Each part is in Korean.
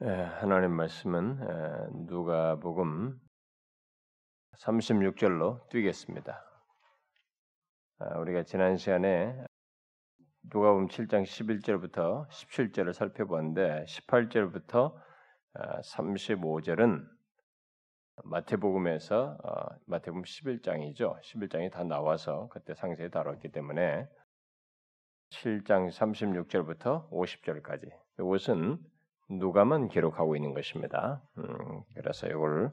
예, 하나님 말씀은 누가복음 36절로 뛰겠습니다. 아, 우리가 지난 시간에 누가복음 7장 11절부터 17절을 살펴보았는데 18절부터 35절은 아, 마태복음에서 어, 마태복음 11장이죠. 11장이 다 나와서 그때 상세히 다뤘기 때문에 7장 36절부터 50절까지 이것은 누가만 기록하고 있는 것입니다. 음, 그래서 이걸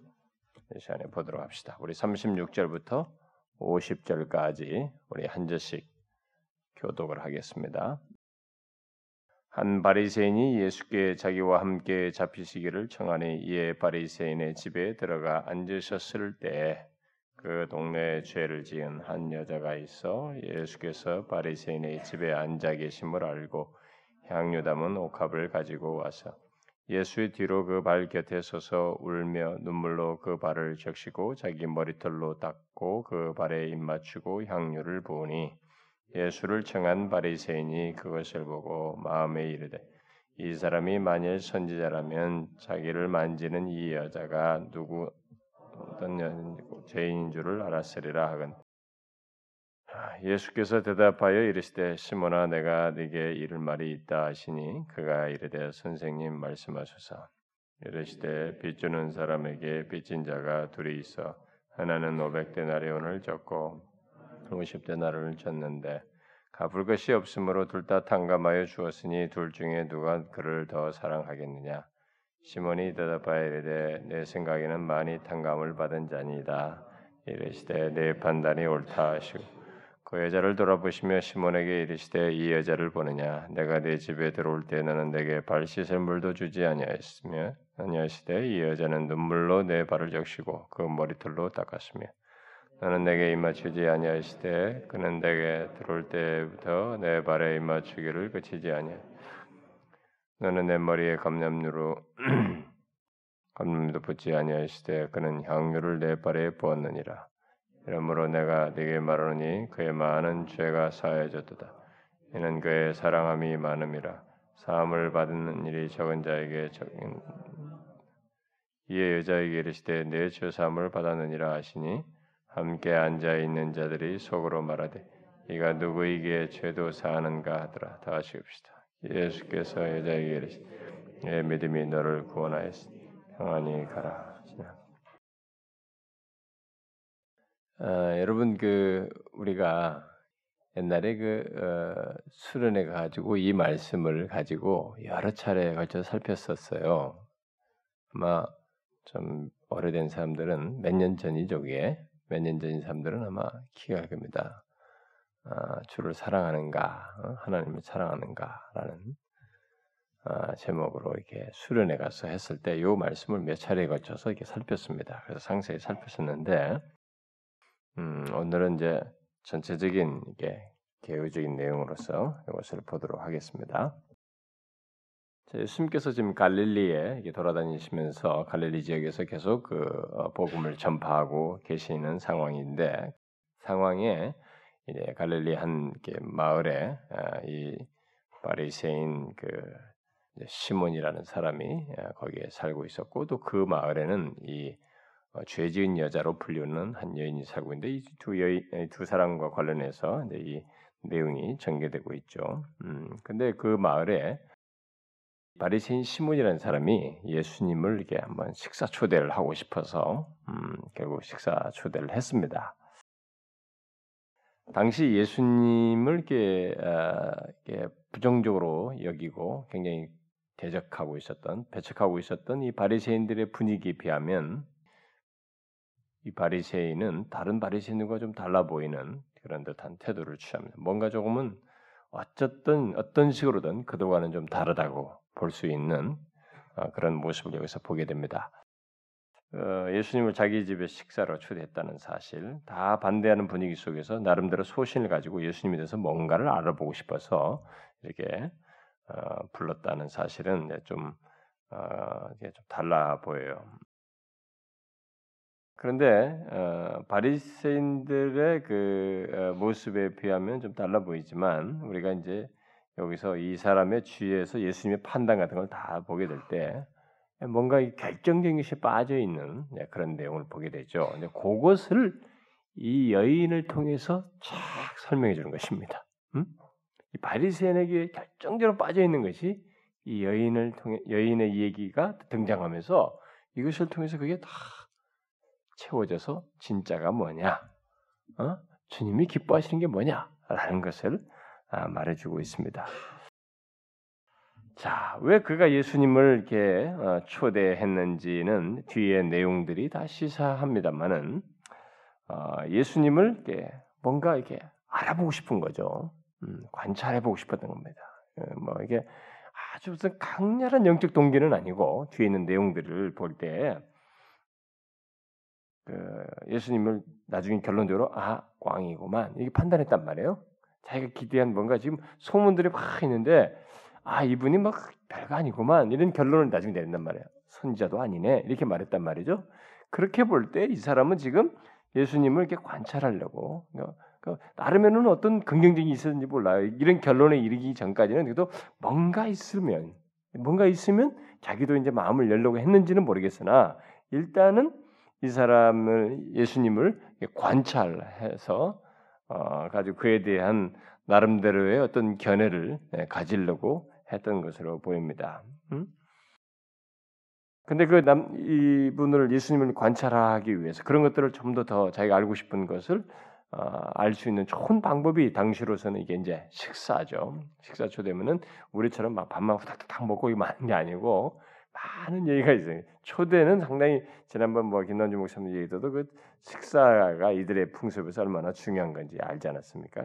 이 시간에 보도록 합시다. 우리 36절부터 50절까지 우리 한 절씩 교독을 하겠습니다. 한 바리새인이 예수께 자기와 함께 잡히시기를 청하니 이에 바리새인의 집에 들어가 앉으셨을 때그 동네에 죄를 지은 한 여자가 있어 예수께서 바리새인의 집에 앉아 계심을 알고 향유 담은 옥합을 가지고 와서 예수의 뒤로 그 발 곁에 서서 울며 눈물로 그 발을 적시고 자기 머리털로 닦고 그 발에 입맞추고 향유를 부으니 예수를 청한 바리새인이 그것을 보고 마음에 이르되 이 사람이 만일 선지자라면 자기를 만지는 이 여자가 누구 어떤 죄인인 줄을 알았으리라 하건 예수께서 대답하여 이르시되 시몬아 내가 네게 이를 말이 있다 하시니 그가 이르되 선생님 말씀하소서. 이르시되 빚 주는 사람에게 빚진 자가 둘이 있어 하나는 오백 데나리온을 졌고 오십 데나리온을 졌는데 갚을 것이 없으므로 둘 다 탕감하여 주었으니 둘 중에 누가 그를 더 사랑하겠느냐? 시몬이 대답하여 이르되 내 생각에는 많이 탕감을 받은 자니이다. 이르시되 내 판단이 옳다 하시고 그 여자를 돌아보시며 시몬에게 이르시되 이 여자를 보느냐? 내가 네 집에 들어올 때 너는 내게 발 씻을 물도 주지 아니하였으며 아니하시되 이 여자는 눈물로 내 발을 적시고 그 머리털로 닦았으며 너는 내게 입맞추지 아니하시되 그는 내게 들어올 때부터 내 발에 입맞추기를 그치지 아니하 너는 내 머리에 감염류로 감염도 붙지 아니하시되 그는 향유를 내 발에 부었느니라 이러므로 내가 네게 말하노니 그의 많은 죄가 사해졌도다. 이는 그의 사랑함이 많음이라. 사함을 받는 일이 적은 자에게 적인 이에 여자에게 이르시되 내 죄 사함을 받았느니라 하시니 함께 앉아 있는 자들이 속으로 말하되 이가 누구에게 죄도 사하는가 하더라. 다 같이 읍시다. 예수께서 여자에게 이르시되 내 믿음이 너를 구원하였으니 평안히 가라. 어, 여러분 그 우리가 옛날에 그 어, 수련회 가지고 이 말씀을 가지고 여러 차례 걸쳐 살폈었어요. 아마 좀 오래된 사람들은 몇 년 전이죠, 그게 몇 년 전인 사람들은 아마 기가 깁니다. 아, 주를 사랑하는가, 어? 하나님을 사랑하는가라는 아, 제목으로 이렇게 수련회 가서 했을 때 이 말씀을 몇 차례에 걸쳐서 이렇게 살폈습니다. 그래서 상세히 살폈었는데 음, 오늘은 이제 전체적인 이게 개요적인 내용으로서 이것을 보도록 하겠습니다. 예수님께서 지금 갈릴리에 돌아다니시면서 갈릴리 지역에서 계속 그 어, 복음을 전파하고 계시는 상황인데 상황에 이제 갈릴리 한 마을에 아, 이 바리새인 그 시몬이라는 사람이 아, 거기에 살고 있었고 또 그 마을에는 이 어, 죄 지은 여자로 불리는 한 여인이 살고 있는데 이 두 여인 두 사람과 관련해서 이 내용이 전개되고 있죠. 음, 근데 그 마을에 바리새인 시몬이라는 사람이 예수님을 이렇게 한번 식사 초대를 하고 싶어서 음, 결국 식사 초대를 했습니다. 당시 예수님을 이렇게, 어, 이렇게 부정적으로 여기고 굉장히 대적하고 있었던 배척하고 있었던 이 바리새인들의 분위기에 비하면 이 바리새인은 다른 바리새인과 좀 달라 보이는 그런 듯한 태도를 취합니다. 뭔가 조금은 어쨌든 어떤 식으로든 그동안은 좀 다르다고 볼 수 있는 어, 그런 모습을 여기서 보게 됩니다. 어, 예수님을 자기 집에 식사로 초대했다는 사실, 다 반대하는 분위기 속에서 나름대로 소신을 가지고 예수님에 대해서 뭔가를 알아보고 싶어서 이렇게 어, 불렀다는 사실은 좀, 좀 달라 보여요. 그런데 어, 바리새인들의 그 어, 모습에 비하면 좀 달라 보이지만 우리가 이제 여기서 이 사람의 주위에서 예수님의 판단 같은 걸 다 보게 될 때 뭔가 결정적인 것이 빠져 있는 네, 그런 내용을 보게 되죠. 근데 그것을 이 여인을 통해서 쫙 설명해 주는 것입니다. 음? 이 바리새인에게 결정적으로 빠져 있는 것이 이 여인을 통해 여인의 얘기가 등장하면서 이것을 통해서 그게 다 채워져서 진짜가 뭐냐, 어? 주님이 기뻐하시는 게 뭐냐라는 것을 아, 말해주고 있습니다. 자, 왜 그가 예수님을 이렇게 어, 초대했는지는 뒤에 내용들이 다 시사합니다만은 어, 예수님을 이렇게 뭔가 이렇게 알아보고 싶은 거죠. 음, 관찰해보고 싶었던 겁니다. 예, 뭐 이게 아주 무슨 강렬한 영적 동기는 아니고 뒤에 있는 내용들을 볼 때 그 예수님을 나중에 결론적으로 아 꽝이구만 이게 판단했단 말이에요. 자기가 기대한 뭔가 지금 소문들이 막 있는데 아 이분이 막 별거 아니구만 이런 결론을 나중에 내린단 말이에요. 선지자도 아니네 이렇게 말했단 말이죠. 그렇게 볼 때 이 사람은 지금 예수님을 이렇게 관찰하려고 그 나름에는 어떤 긍정적인 있었는지 몰라요. 이런 결론에 이르기 전까지는 그래도 뭔가 있으면 뭔가 있으면 자기도 이제 마음을 열려고 했는지는 모르겠으나 일단은 이 사람을 예수님을 관찰해서 어, 가지고 그에 대한 나름대로의 어떤 견해를 네, 가지려고 했던 것으로 보입니다. 음? 근데 그 남, 이분을 예수님을 관찰하기 위해서 그런 것들을 좀 더 더 자기가 알고 싶은 것을 어, 알수 있는 좋은 방법이 당시로서는 이게 이제 식사죠. 식사 초대면은 우리처럼 막 밥만 후닥닥 먹고 많은 게 아니고 많은 얘기가 있어요. 초대는 상당히 지난번 뭐 김남주 목사님 얘기도 그 식사가 이들의 풍습에서 얼마나 중요한 건지 알지 않았습니까?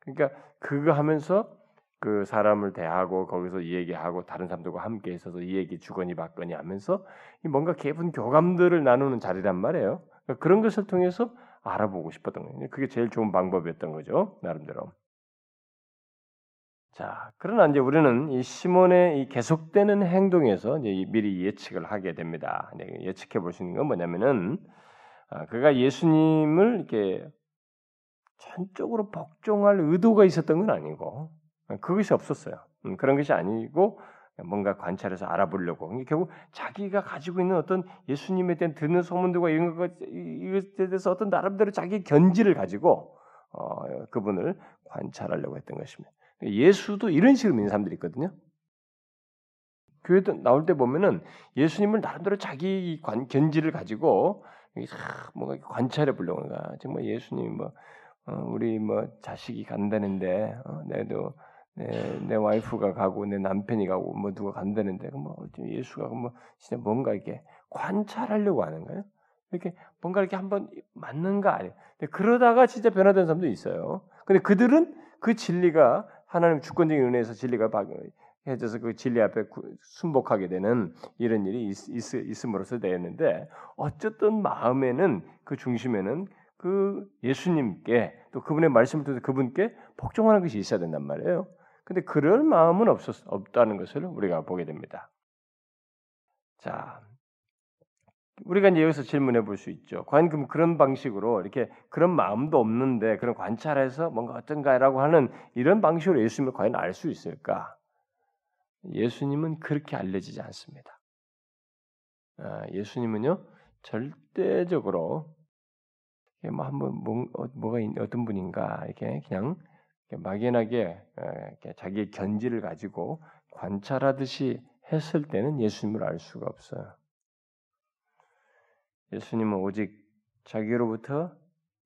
그러니까 그거 하면서 그 사람을 대하고 거기서 이 얘기하고 다른 사람들과 함께 있어서 이 얘기 주거니 받거니 하면서 뭔가 깊은 교감들을 나누는 자리란 말이에요. 그러니까 그런 것을 통해서 알아보고 싶었던 거예요. 그게 제일 좋은 방법이었던 거죠, 나름대로. 자, 그러나 이제 우리는 이 시몬의 이 계속되는 행동에서 이제 미리 예측을 하게 됩니다. 예측해 볼 수 있는 건 뭐냐면은 아, 그가 예수님을 이렇게 전적으로 복종할 의도가 있었던 건 아니고 그것이 없었어요. 음, 그런 것이 아니고 뭔가 관찰해서 알아보려고 결국 자기가 가지고 있는 어떤 예수님에 대한 듣는 소문들과 이런 것 이것에 대해서 어떤 나름대로 자기 견지를 가지고 어, 그분을 관찰하려고 했던 것입니다. 예수도 이런 식으로 믿는 사람들이 있거든요. 교회도 나올 때 보면은 예수님을 나름대로 자기 관, 견지를 가지고 뭔가 관찰해 보려고 하는 정말 예수님 뭐 어, 우리 뭐 자식이 간다는데 어, 내도 내, 내 와이프가 가고 내 남편이 가고 뭐 누가 간다는데 뭐 예수가 뭐 진짜 뭔가 이렇게 관찰하려고 하는 거예요. 이렇게 뭔가 이렇게 한번 맞는가 아니에요. 그러다가 진짜 변화된 사람도 있어요. 근데 그들은 그 진리가 하나님 주권적인 은혜에서 진리가 해져서 그 진리 앞에 순복하게 되는 이런 일이 있, 있 음으로써 되었는데 어쨌든 마음에는 그 중심에는 그 예수님께 또 그분의 말씀을 통해서 그분께 복종하는 것이 있어야 된단 말이에요. 근데 그럴 마음은 없었, 없다는 것을 우리가 보게 됩니다. 자, 우리가 이제 여기서 질문해 볼 수 있죠. 과연 그럼 그런 방식으로 이렇게 그런 마음도 없는데 그런 관찰해서 뭔가 어떤가라고 하는 이런 방식으로 예수님을 과연 알 수 있을까? 예수님은 그렇게 알려지지 않습니다. 아, 예수님은요 절대적으로 뭐 한번 뭐, 뭐가 어떤 분인가 이렇게 그냥 막연하게 이렇게 자기의 견지를 가지고 관찰하듯이 했을 때는 예수님을 알 수가 없어요. 예수님은 오직 자기로부터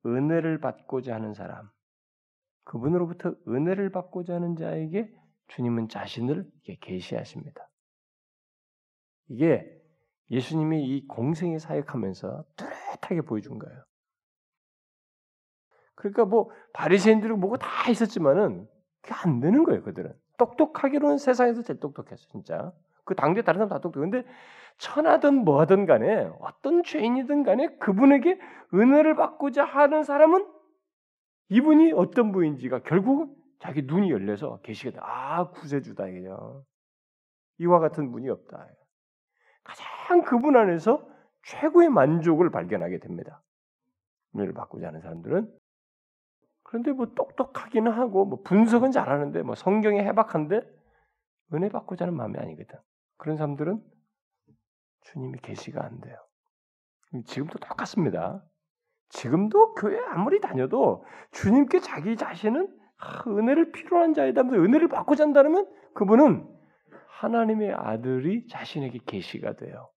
은혜를 받고자 하는 사람, 그분으로부터 은혜를 받고자 하는 자에게 주님은 자신을 계시하십니다. 이게 예수님이 이 공생의 사역하면서 뚜렷하게 보여준 거예요. 그러니까 뭐 바리새인들이 뭐고 다 있었지만은 그게 안 되는 거예요. 그들은 똑똑하기로는 세상에서 제일 똑똑했어, 진짜. 그 당대 다른 사람 다 똑똑해. 근데 천하든 뭐든 간에 어떤 죄인이든 간에 그분에게 은혜를 받고자 하는 사람은 이분이 어떤 분인지가 결국 자기 눈이 열려서 계시게 돼. 아 구세주다 이게요. 이와 같은 분이 없다. 가장 그분 안에서 최고의 만족을 발견하게 됩니다. 은혜를 받고자 하는 사람들은 그런데 뭐 똑똑하기는 하고 뭐 분석은 잘하는데 뭐 성경에 해박한데 은혜 받고자 하는 마음이 아니거든. 그런 사람들은 주님이 계시가 안 돼요. 지금도 똑같습니다. 지금도 교회 아무리 다녀도 주님께 자기 자신은 은혜를 필요한 자이다 면서 은혜를 받고자 한다면 그분은 하나님의 아들이 자신에게 계시가 돼요.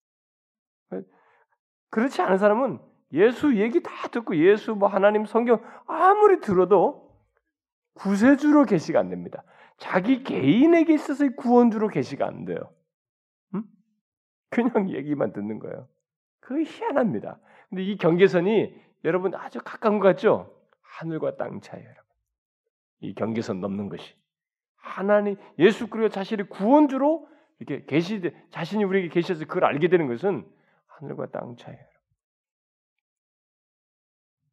그렇지 않은 사람은 예수 얘기 다 듣고 예수 뭐 하나님 성경 아무리 들어도 구세주로 계시가 안 됩니다. 자기 개인에게 있어서의 구원주로 계시가 안 돼요. 음? 그냥 얘기만 듣는 거예요. 그 희한합니다. 근데 이 경계선이 여러분 아주 가까운 것 같죠? 하늘과 땅 차이에요, 여러분. 이 경계선 넘는 것이 하나님 예수 그리스도 자신의 구원주로 이렇게 계시 자신이 우리에게 계셔서 그걸 알게 되는 것은 하늘과 땅 차이예요.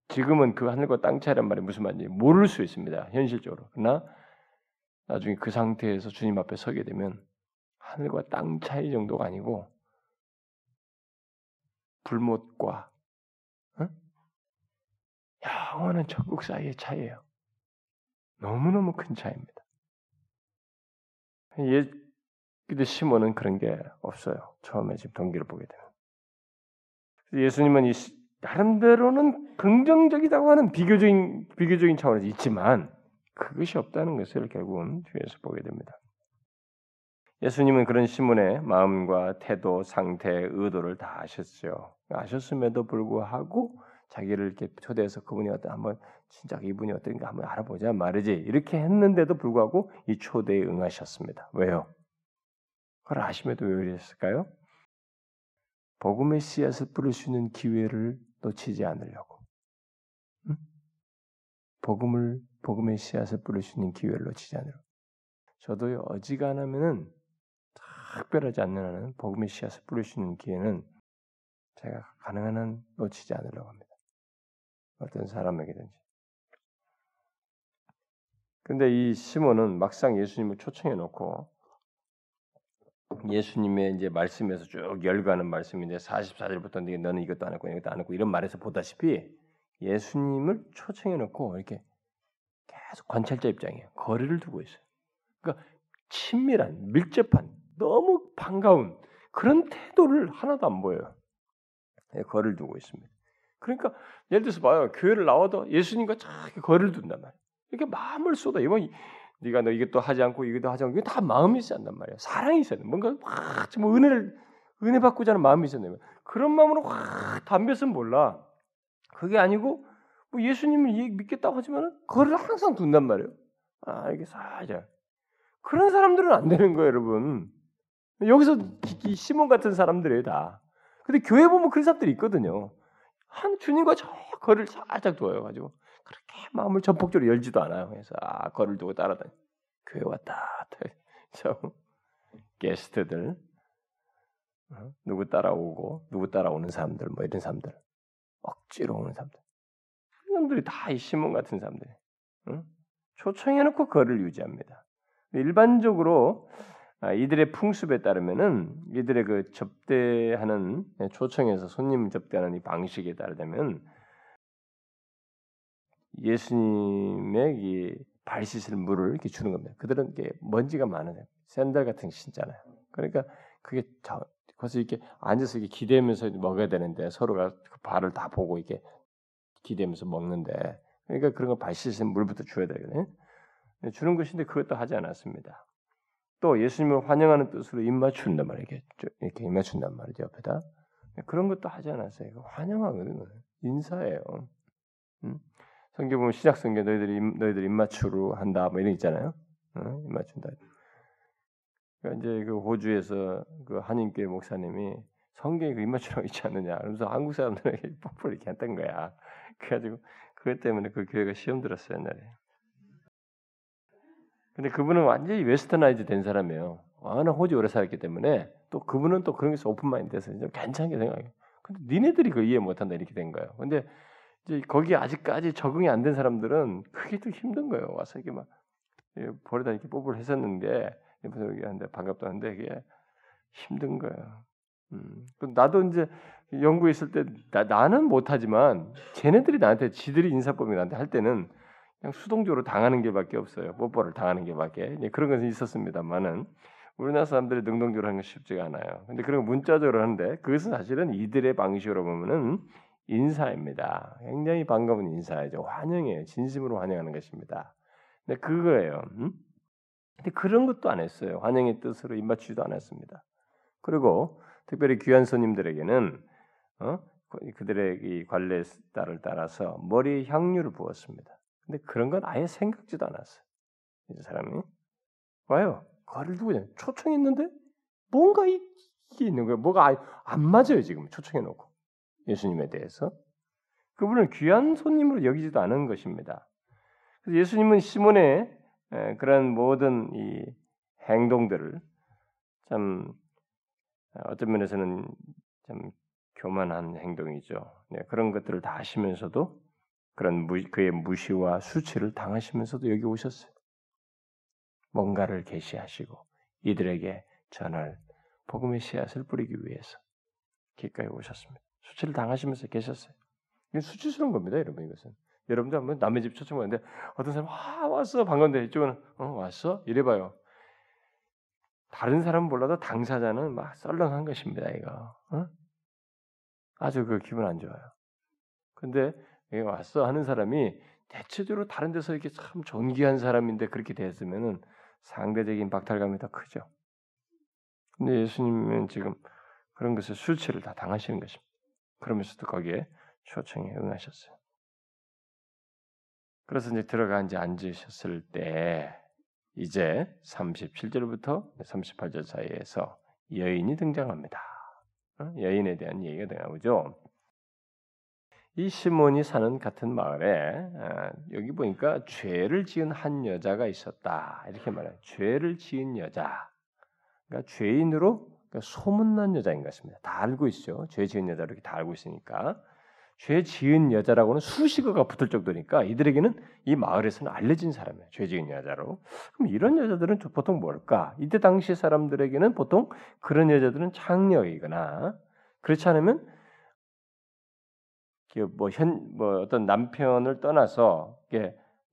지금은 그 하늘과 땅 차이란 말이 무슨 말인지 모를 수 있습니다. 현실적으로. 그러나 나중에 그 상태에서 주님 앞에 서게 되면 하늘과 땅 차이 정도가 아니고 불못과 어? 영원한 천국 사이의 차이예요. 너무너무 큰 차이입니다. 예, 근데 시몬은 그런 게 없어요. 처음에 지금 동기를 보게 되면. 예수님은 이 나름대로는 긍정적이라고 하는 비교적인 비교적인 차원에서 있지만 그것이 없다는 것을 결국은 뒤에서 보게 됩니다. 예수님은 그런 시몬의 마음과 태도, 상태, 의도를 다 아셨죠. 아셨음에도 불구하고 자기를 이렇게 초대해서 그분이 어떤 한번 진짜 이분이 어떤가 한번 알아보자 말이지 이렇게 했는데도 불구하고 이 초대에 응하셨습니다. 왜요? 그걸 아심에도 왜 그랬을까요? 복음의 씨앗을 뿌릴 수 있는 기회를 놓치지 않으려고. 응? 복음을 복음의 씨앗을 뿌릴 수 있는 기회를 놓치지 않으려고. 저도 어지간하면은 특별하지 않는 한은 복음의 씨앗을 뿌릴 수 있는 기회는 제가 가능한 한 놓치지 않으려고 합니다. 어떤 사람에게든지. 근데 이 시몬은 막상 예수님을 초청해 놓고 예수님의 이제 말씀에서 쭉 열거하는 말씀인데 44절부터 너는 이것도 안 했고 이것도 안 했고 이런 말에서 보다시피 예수님을 초청해 놓고 이렇게 계속 관찰자 입장이에요. 거리를 두고 있어요. 그러니까 친밀한, 밀접한, 너무 반가운 그런 태도를 하나도 안 보여요. 네, 거리를 두고 있습니다. 그러니까 예를 들어서 봐요. 교회를 나와도 예수님과 자기 거리를 둔단 말이에요. 이렇게 마음을 쏟아. 이번 네가 너 이것도 하지 않고 이것도 하지 않고 이게 다 마음이 한단 말이에요. 사랑이 있어야 돼. 뭔가 확뭐 은혜를 은혜 받고자 하는 마음이 있어야 돼. 그런 마음으로 확 담배선 몰라. 그게 아니고 뭐 예수님을 믿겠다고 하지만은 거리를 항상 둔단 말이에요. 아 이게 살짝 그런 사람들은 안 되는 거예요, 여러분. 여기서 이 시몬 같은 사람들이에요, 다. 근데 교회 보면 그런 사람들이 있거든요. 한 주님과 저 거리를 살짝 두어요 가지고 그렇게 마음을 전폭적으로 열지도 않아요. 그래서 아 거리를 두고 따라다니 교회 왔다. 저 게스트들 어? 누구 따라오고 누구 따라오는 사람들 뭐 이런 사람들 억지로 오는 사람들 그 사람들이 다이 시몬 같은 사람들 응? 초청해놓고 거리를 유지합니다. 일반적으로 아, 이들의 풍습에 따르면은 이들의 그 접대하는 초청해서 손님 접대하는 이 방식에 따르면 예수님의 이 발 씻을 물을 이렇게 주는 겁니다. 그들은 이게 먼지가 많아요. 샌들 같은 신잖아요. 그러니까 그게 저, 거기서 이렇게 앉아서 이렇게 기대면서 먹어야 되는데 서로가 그 발을 다 보고 이렇게 기대면서 먹는데 그러니까 그런 거 발 씻을 물부터 줘야 되거든요. 주는 것인데 그것도 하지 않았습니다. 또 예수님을 환영하는 뜻으로 입맞춘단 말이에요. 이렇게 입맞춘단 말이죠. 옆에다. 그런 것도 하지 않았어요. 환영하거든요. 인사예요. 음? 성경 보면 시작 성경 너희들이 너희들 입맞춤으로 한다 뭐 이런 있잖아요. 어? 입맞춘다. 그러니까 이제 그 호주에서 그 한인교회 목사님이 성경에 그 입맞추라고 있지 않느냐. 그러면서 한국 사람들에게 뽀뽀를 이렇게 했던 거야. 그래가지고 그것 때문에 그 교회가 시험 들었어요 옛날에. 근데 그분은 완전히 westernize 된 사람이에요. 워낙 호주 오래 살았기 때문에 또 그분은 또 그런 데서 open mind해서 좀 괜찮게 생각해요. 근데 니네들이 그 이해 못한다 이렇게 된 거예요. 근데 이제 거기 아직까지 적응이 안 된 사람들은 그게 또 힘든 거예요. 와서 이게 막 버리다 이렇게 뽀뽀를 했었는데 여기 한데 반갑다 하는데 그게 힘든 거예요. 음. 나도 이제 연구에 있을 때 나, 는 못하지만 쟤네들이 나한테 지들이 인사법이 나한테 할 때는 그냥 수동적으로 당하는 게밖에 없어요. 뽀뽀를 당하는 게밖에 그런 것은 있었습니다만은 우리나라 사람들이 능동적으로 하는 건 쉽지가 않아요. 근데 그런 문자적으로 하는데 그것은 사실은 이들의 방식으로 보면은 인사입니다. 굉장히 반가운 인사이죠. 환영이에요. 진심으로 환영하는 것입니다. 근데 그거예요. 음? 근데 그런 것도 안 했어요. 환영의 뜻으로 입맞추지도 않았습니다. 그리고 특별히 귀한 손님들에게는 어? 그들의 이 관례를 따라서 머리에 향유를 부었습니다. 근데 그런 건 아예 생각지도 않았어요. 이 사람이 와요. 거리를 두고 그냥 초청했는데 뭔가 이게 있는 거예요. 뭐가 안 맞아요 지금 초청해 놓고 예수님에 대해서 그분을 귀한 손님으로 여기지도 않은 것입니다. 그래서 예수님은 시몬의 그런 모든 이 행동들을 참 어떤 면에서는 참 교만한 행동이죠. 네, 그런 것들을 다 하시면서도 그런 무, 그의 무시와 수치를 당하시면서도 여기 오셨어요. 뭔가를 계시하시고 이들에게 전할 복음의 씨앗을 뿌리기 위해서 기까지 오셨습니다. 수치를 당하시면서 계셨어요. 이건 수치스러운 겁니다, 여러분 이것은. 여러분도 한번 남의 집 초청 왔는데 어떤 사람 아 왔어 반가운데 이쪽은 어 왔어 이래봐요. 다른 사람은 몰라도 당사자는 막 썰렁한 것입니다 이거. 어? 아주 그 기분 안 좋아요. 근데 왔어 하는 사람이 대체적으로 다른 데서 이렇게 참 존귀한 사람인데 그렇게 됐으면은 상대적인 박탈감이 더 크죠. 근데 예수님은 지금 그런 것을 술취를 다 당하시는 것입니다. 그러면서도 거기에 초청에 응하셨어요. 그래서 이제 들어가 이제 앉으셨을 때 이제 37절부터 38절 사이에서 여인이 등장합니다. 어? 여인에 대한 얘기가 나오죠. 이 시몬이 사는 같은 마을에 아, 여기 보니까 죄를 지은 한 여자가 있었다 이렇게 말해요. 죄를 지은 여자, 그러니까 죄인으로 그러니까 소문난 여자인 것 같습니다. 다 알고 있죠. 죄 지은 여자 이렇게 다 알고 있으니까 죄 지은 여자라고는 수식어가 붙을 정도니까 이들에게는 이 마을에서는 알려진 사람이에요. 죄 지은 여자로. 그럼 이런 여자들은 보통 뭘까? 이때 당시 사람들에게는 보통 그런 여자들은 창녀이거나 그렇지 않으면 뭐현뭐 뭐 어떤 남편을 떠나서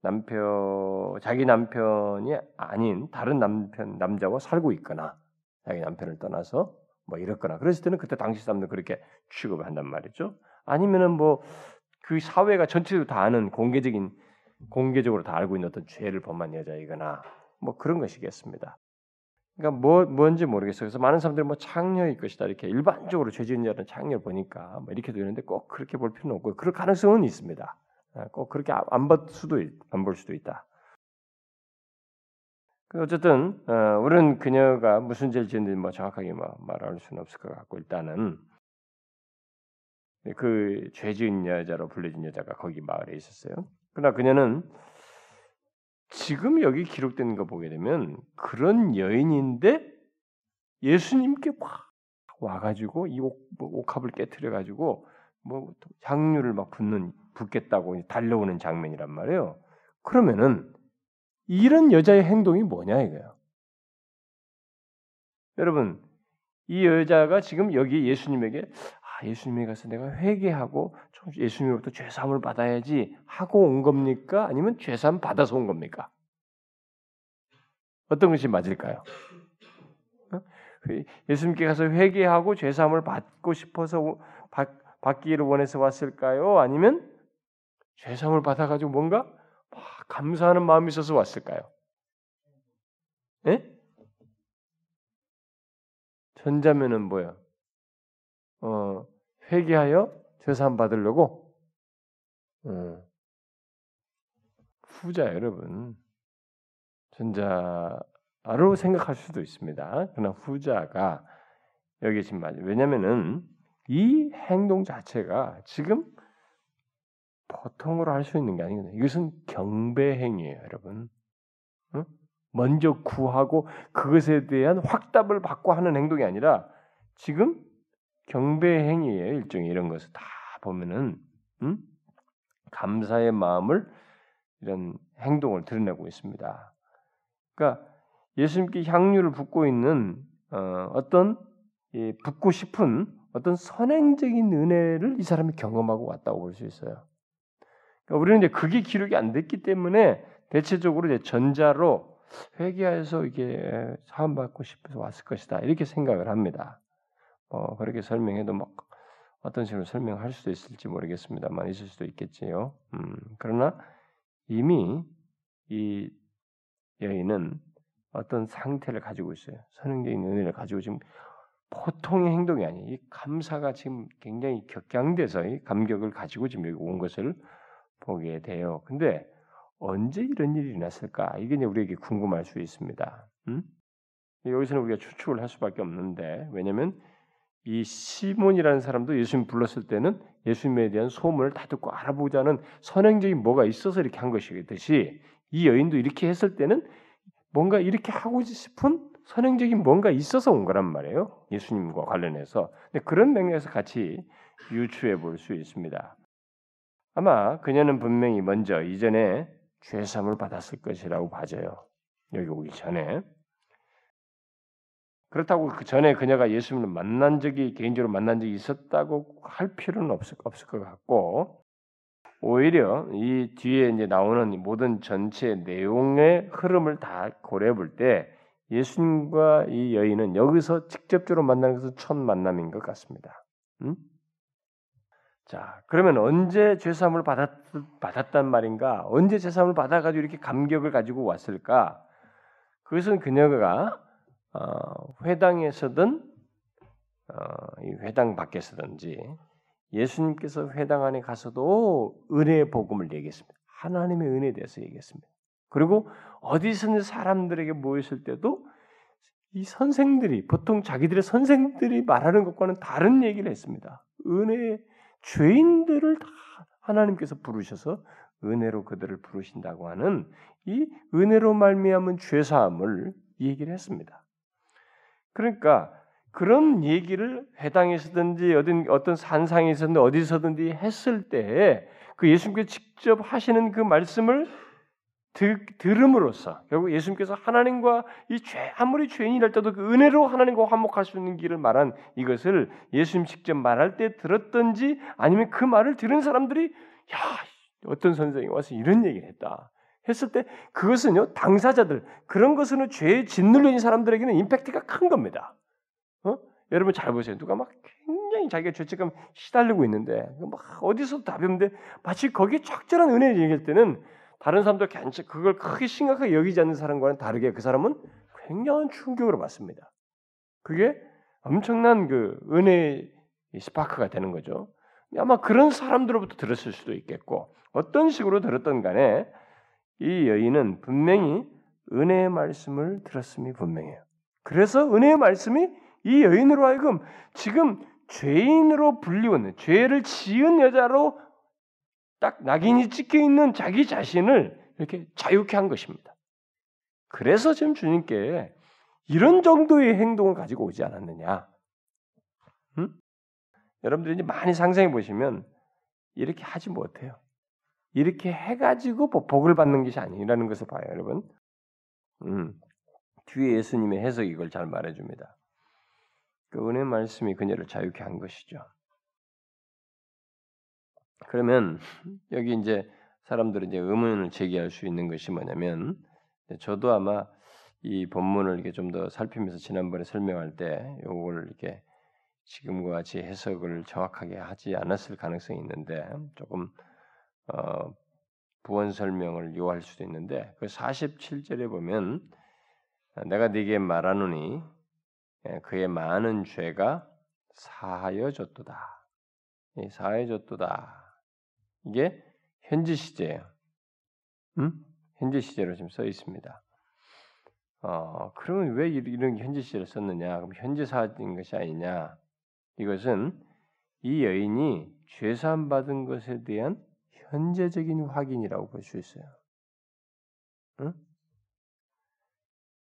남편 자기 남편이 아닌 다른 남편 남자와 살고 있거나 자기 남편을 떠나서 뭐 이렇거나 그랬을 때는 그때 당시 사람들 그렇게 취급을 한단 말이죠. 아니면은 뭐 그 사회가 전체적으로 다 아는 공개적인 공개적으로 다 알고 있는 어떤 죄를 범한 여자이거나 뭐 그런 것이겠습니다. 그러니까 뭐 뭔지 모르겠어요. 그래서 많은 사람들이 뭐 창녀일 것이다 이렇게 일반적으로 죄지은 자는 창녀 보니까 뭐 이렇게 되는데 꼭 그렇게 볼 필요는 없고 그럴 가능성은 있습니다. 아, 꼭 그렇게 안 볼 수도 안 볼 수도 있다. 그 어쨌든 어, 우리는 그녀가 무슨 죄를 지었는지 뭐 정확하게 뭐 말할 수는 없을 것 같고 일단은 네, 그 죄지은 여자로 불려진 여자가 거기 마을에 있었어요. 그러나 그녀는 지금 여기 기록된 거 보게 되면 그런 여인인데 예수님께 막 와가지고 이 옥, 뭐 옥합을 깨뜨려 가지고 뭐 향유를 막 붓는 붓겠다고 달려오는 장면이란 말이에요. 그러면은 이런 여자의 행동이 뭐냐 이거예요. 여러분 이 여자가 지금 여기 예수님에게 아, 예수님에 가서 내가 회개하고 예수님으로부터 죄사함을 받아야지 하고 온 겁니까? 아니면 죄사함 받아서 온 겁니까? 어떤 것이 맞을까요? 어? 예수님께 가서 회개하고 죄사함을 받고 싶어서 받, 받기를 원해서 왔을까요? 아니면 죄사함을 받아가지고 뭔가 감사하는 마음이 있어서 왔을까요? 예? 전자면은 뭐야? 어, 회개하여 죄사함 받으려고 어, 후자 여러분 전자로 생각할 수도 있습니다. 그러나 후자가 여기 지금 맞아요. 왜냐면은 이 행동 자체가 지금 보통으로 할 수 있는 게 아니거든요. 이것은 경배 행위예요, 여러분. 먼저 구하고 그것에 대한 확답을 받고 하는 행동이 아니라 지금 경배 행위예요. 일종의 이런 것을 다 보면은 음? 감사의 마음을 이런 행동을 드러내고 있습니다. 그러니까 예수님께 향유를 붓고 있는 어, 떤 붓고 싶은 어떤 선행적인 은혜를 이 사람이 경험하고 왔다고 볼 수 있어요. 그러니까 우리는 이제 그게 기록이 안 됐기 때문에 대체적으로 이제 전자로 회개해서 이게 사함 받고 싶어서 왔을 것이다 이렇게 생각을 합니다. 뭐 그렇게 설명해도 막 어떤 식으로 설명할 수도 있을지 모르겠습니다만 있을 수도 있겠지요. 음, 그러나 이미 이 여인은 어떤 상태를 가지고 있어요. 선행적인 은혜를 가지고 지금 보통의 행동이 아니에요. 이 감사가 지금 굉장히 격양돼서 이 감격을 가지고 지금 여기 온 것을 보게 돼요. 근데 언제 이런 일이 일어났을까? 이게 이제 우리에게 궁금할 수 있습니다. 음? 여기서는 우리가 추측을 할 수밖에 없는데 왜냐하면 이 시몬이라는 사람도 예수님 불렀을 때는 예수님에 대한 소문을 다 듣고 알아보자는 선행적인 뭐가 있어서 이렇게 한 것이듯이 이 여인도 이렇게 했을 때는 뭔가 이렇게 하고 싶은 선행적인 뭔가 있어서 온 거란 말이에요. 예수님과 관련해서. 근데 그런 맥락에서 같이 유추해 볼 수 있습니다. 아마 그녀는 분명히 먼저 이전에 죄삼을 받았을 것이라고 봐져요. 여기 오기 전에. 그렇다고 그 전에 그녀가 예수님을 만난 적이 개인적으로 만난 적이 있었다고 할 필요는 없을, 없을 것 같고 오히려 이 뒤에 이제 나오는 모든 전체 내용의 흐름을 다 고려해 볼 때 예수님과 이 여인은 여기서 직접적으로 만나는 것은 첫 만남인 것 같습니다. 음? 자, 그러면 언제 죄사함을 받았, 받았단 말인가? 언제 죄사함을 받아가지고 이렇게 감격을 가지고 왔을까? 그것은 그녀가 어, 회당에서든 어, 회당 밖에서든지 예수님께서 회당 안에 가서도 은혜의 복음을 얘기했습니다. 하나님의 은혜에 대해서 얘기했습니다. 그리고 어디서든 사람들에게 모였을 때도 이 선생들이 보통 자기들의 선생들이 말하는 것과는 다른 얘기를 했습니다. 은혜 죄인들을 다 하나님께서 부르셔서 은혜로 그들을 부르신다고 하는 이 은혜로 말미암은 죄 사함을 얘기를 했습니다. 그러니까 그런 얘기를 회당에서든지 어떤 어떤 산상에서든 어디서든지 했을 때그 예수님께서 직접 하시는 그 말씀을 들, 들음으로써 결국 예수님께서 하나님과 이 죄 아무리 죄인이랄 때도 그 은혜로 하나님과 화목할 수 있는 길을 말한 이것을 예수님 직접 말할 때 들었던지 아니면 그 말을 들은 사람들이 야 어떤 선생이 와서 이런 얘기를 했다 했을 때 그것은요 당사자들 그런 것은 죄에 있는 사람들에게는 임팩트가 큰 겁니다. 어? 여러분 잘 보세요. 누가 막 굉장히 자기가 죄책감 시달리고 있는데 막 어디서 답이 없는데 마치 거기에 적절한 은혜를 얘기할 때는 다른 사람들 괜찮 그걸 크게 심각하게 여기지 않는 사람과는 다르게 그 사람은 굉장한 충격으로 받습니다. 그게 엄청난 그 은혜의 스파크가 되는 거죠. 아마 그런 사람들로부터 들었을 수도 있겠고 어떤 식으로 들었던 간에 이 여인은 분명히 은혜의 말씀을 들었음이 분명해요. 그래서 은혜의 말씀이 이 여인으로 하여금 지금 죄인으로 불리우는 죄를 지은 여자로 딱 낙인이 찍혀 있는 자기 자신을 이렇게 자유케 한 것입니다. 그래서 지금 주님께 이런 정도의 행동을 가지고 오지 않았느냐? 음? 여러분들이 이제 많이 상상해 보시면 이렇게 하지 못해요. 이렇게 해가지고 복을 받는 것이 아니라는 것을 봐요, 여러분. 음, 뒤에 예수님의 해석이 이걸 잘 말해줍니다. 그 은혜 말씀이 그녀를 자유케 한 것이죠. 그러면 여기 이제 사람들은 이제 의문을 제기할 수 있는 것이 뭐냐면 저도 아마 이 본문을 이렇게 좀 더 살피면서 지난번에 설명할 때 이걸 이렇게 지금과 같이 해석을 정확하게 하지 않았을 가능성이 있는데 조금 어, 부원 설명을 요할 수도 있는데 그 47절에 보면 내가 네게 말하노니 예, 그의 많은 죄가 사하여졌도다. 사하여졌도다. 이게 현재 시제예요. 음? 현재 시제로 지금 써 있습니다. 어, 그러면 왜 이런 현재 시제를 썼느냐? 그럼 현재 사인 것이 아니냐? 이것은 이 여인이 죄 사함 받은 것에 대한 현재적인 확인이라고 볼 수 있어요. 응?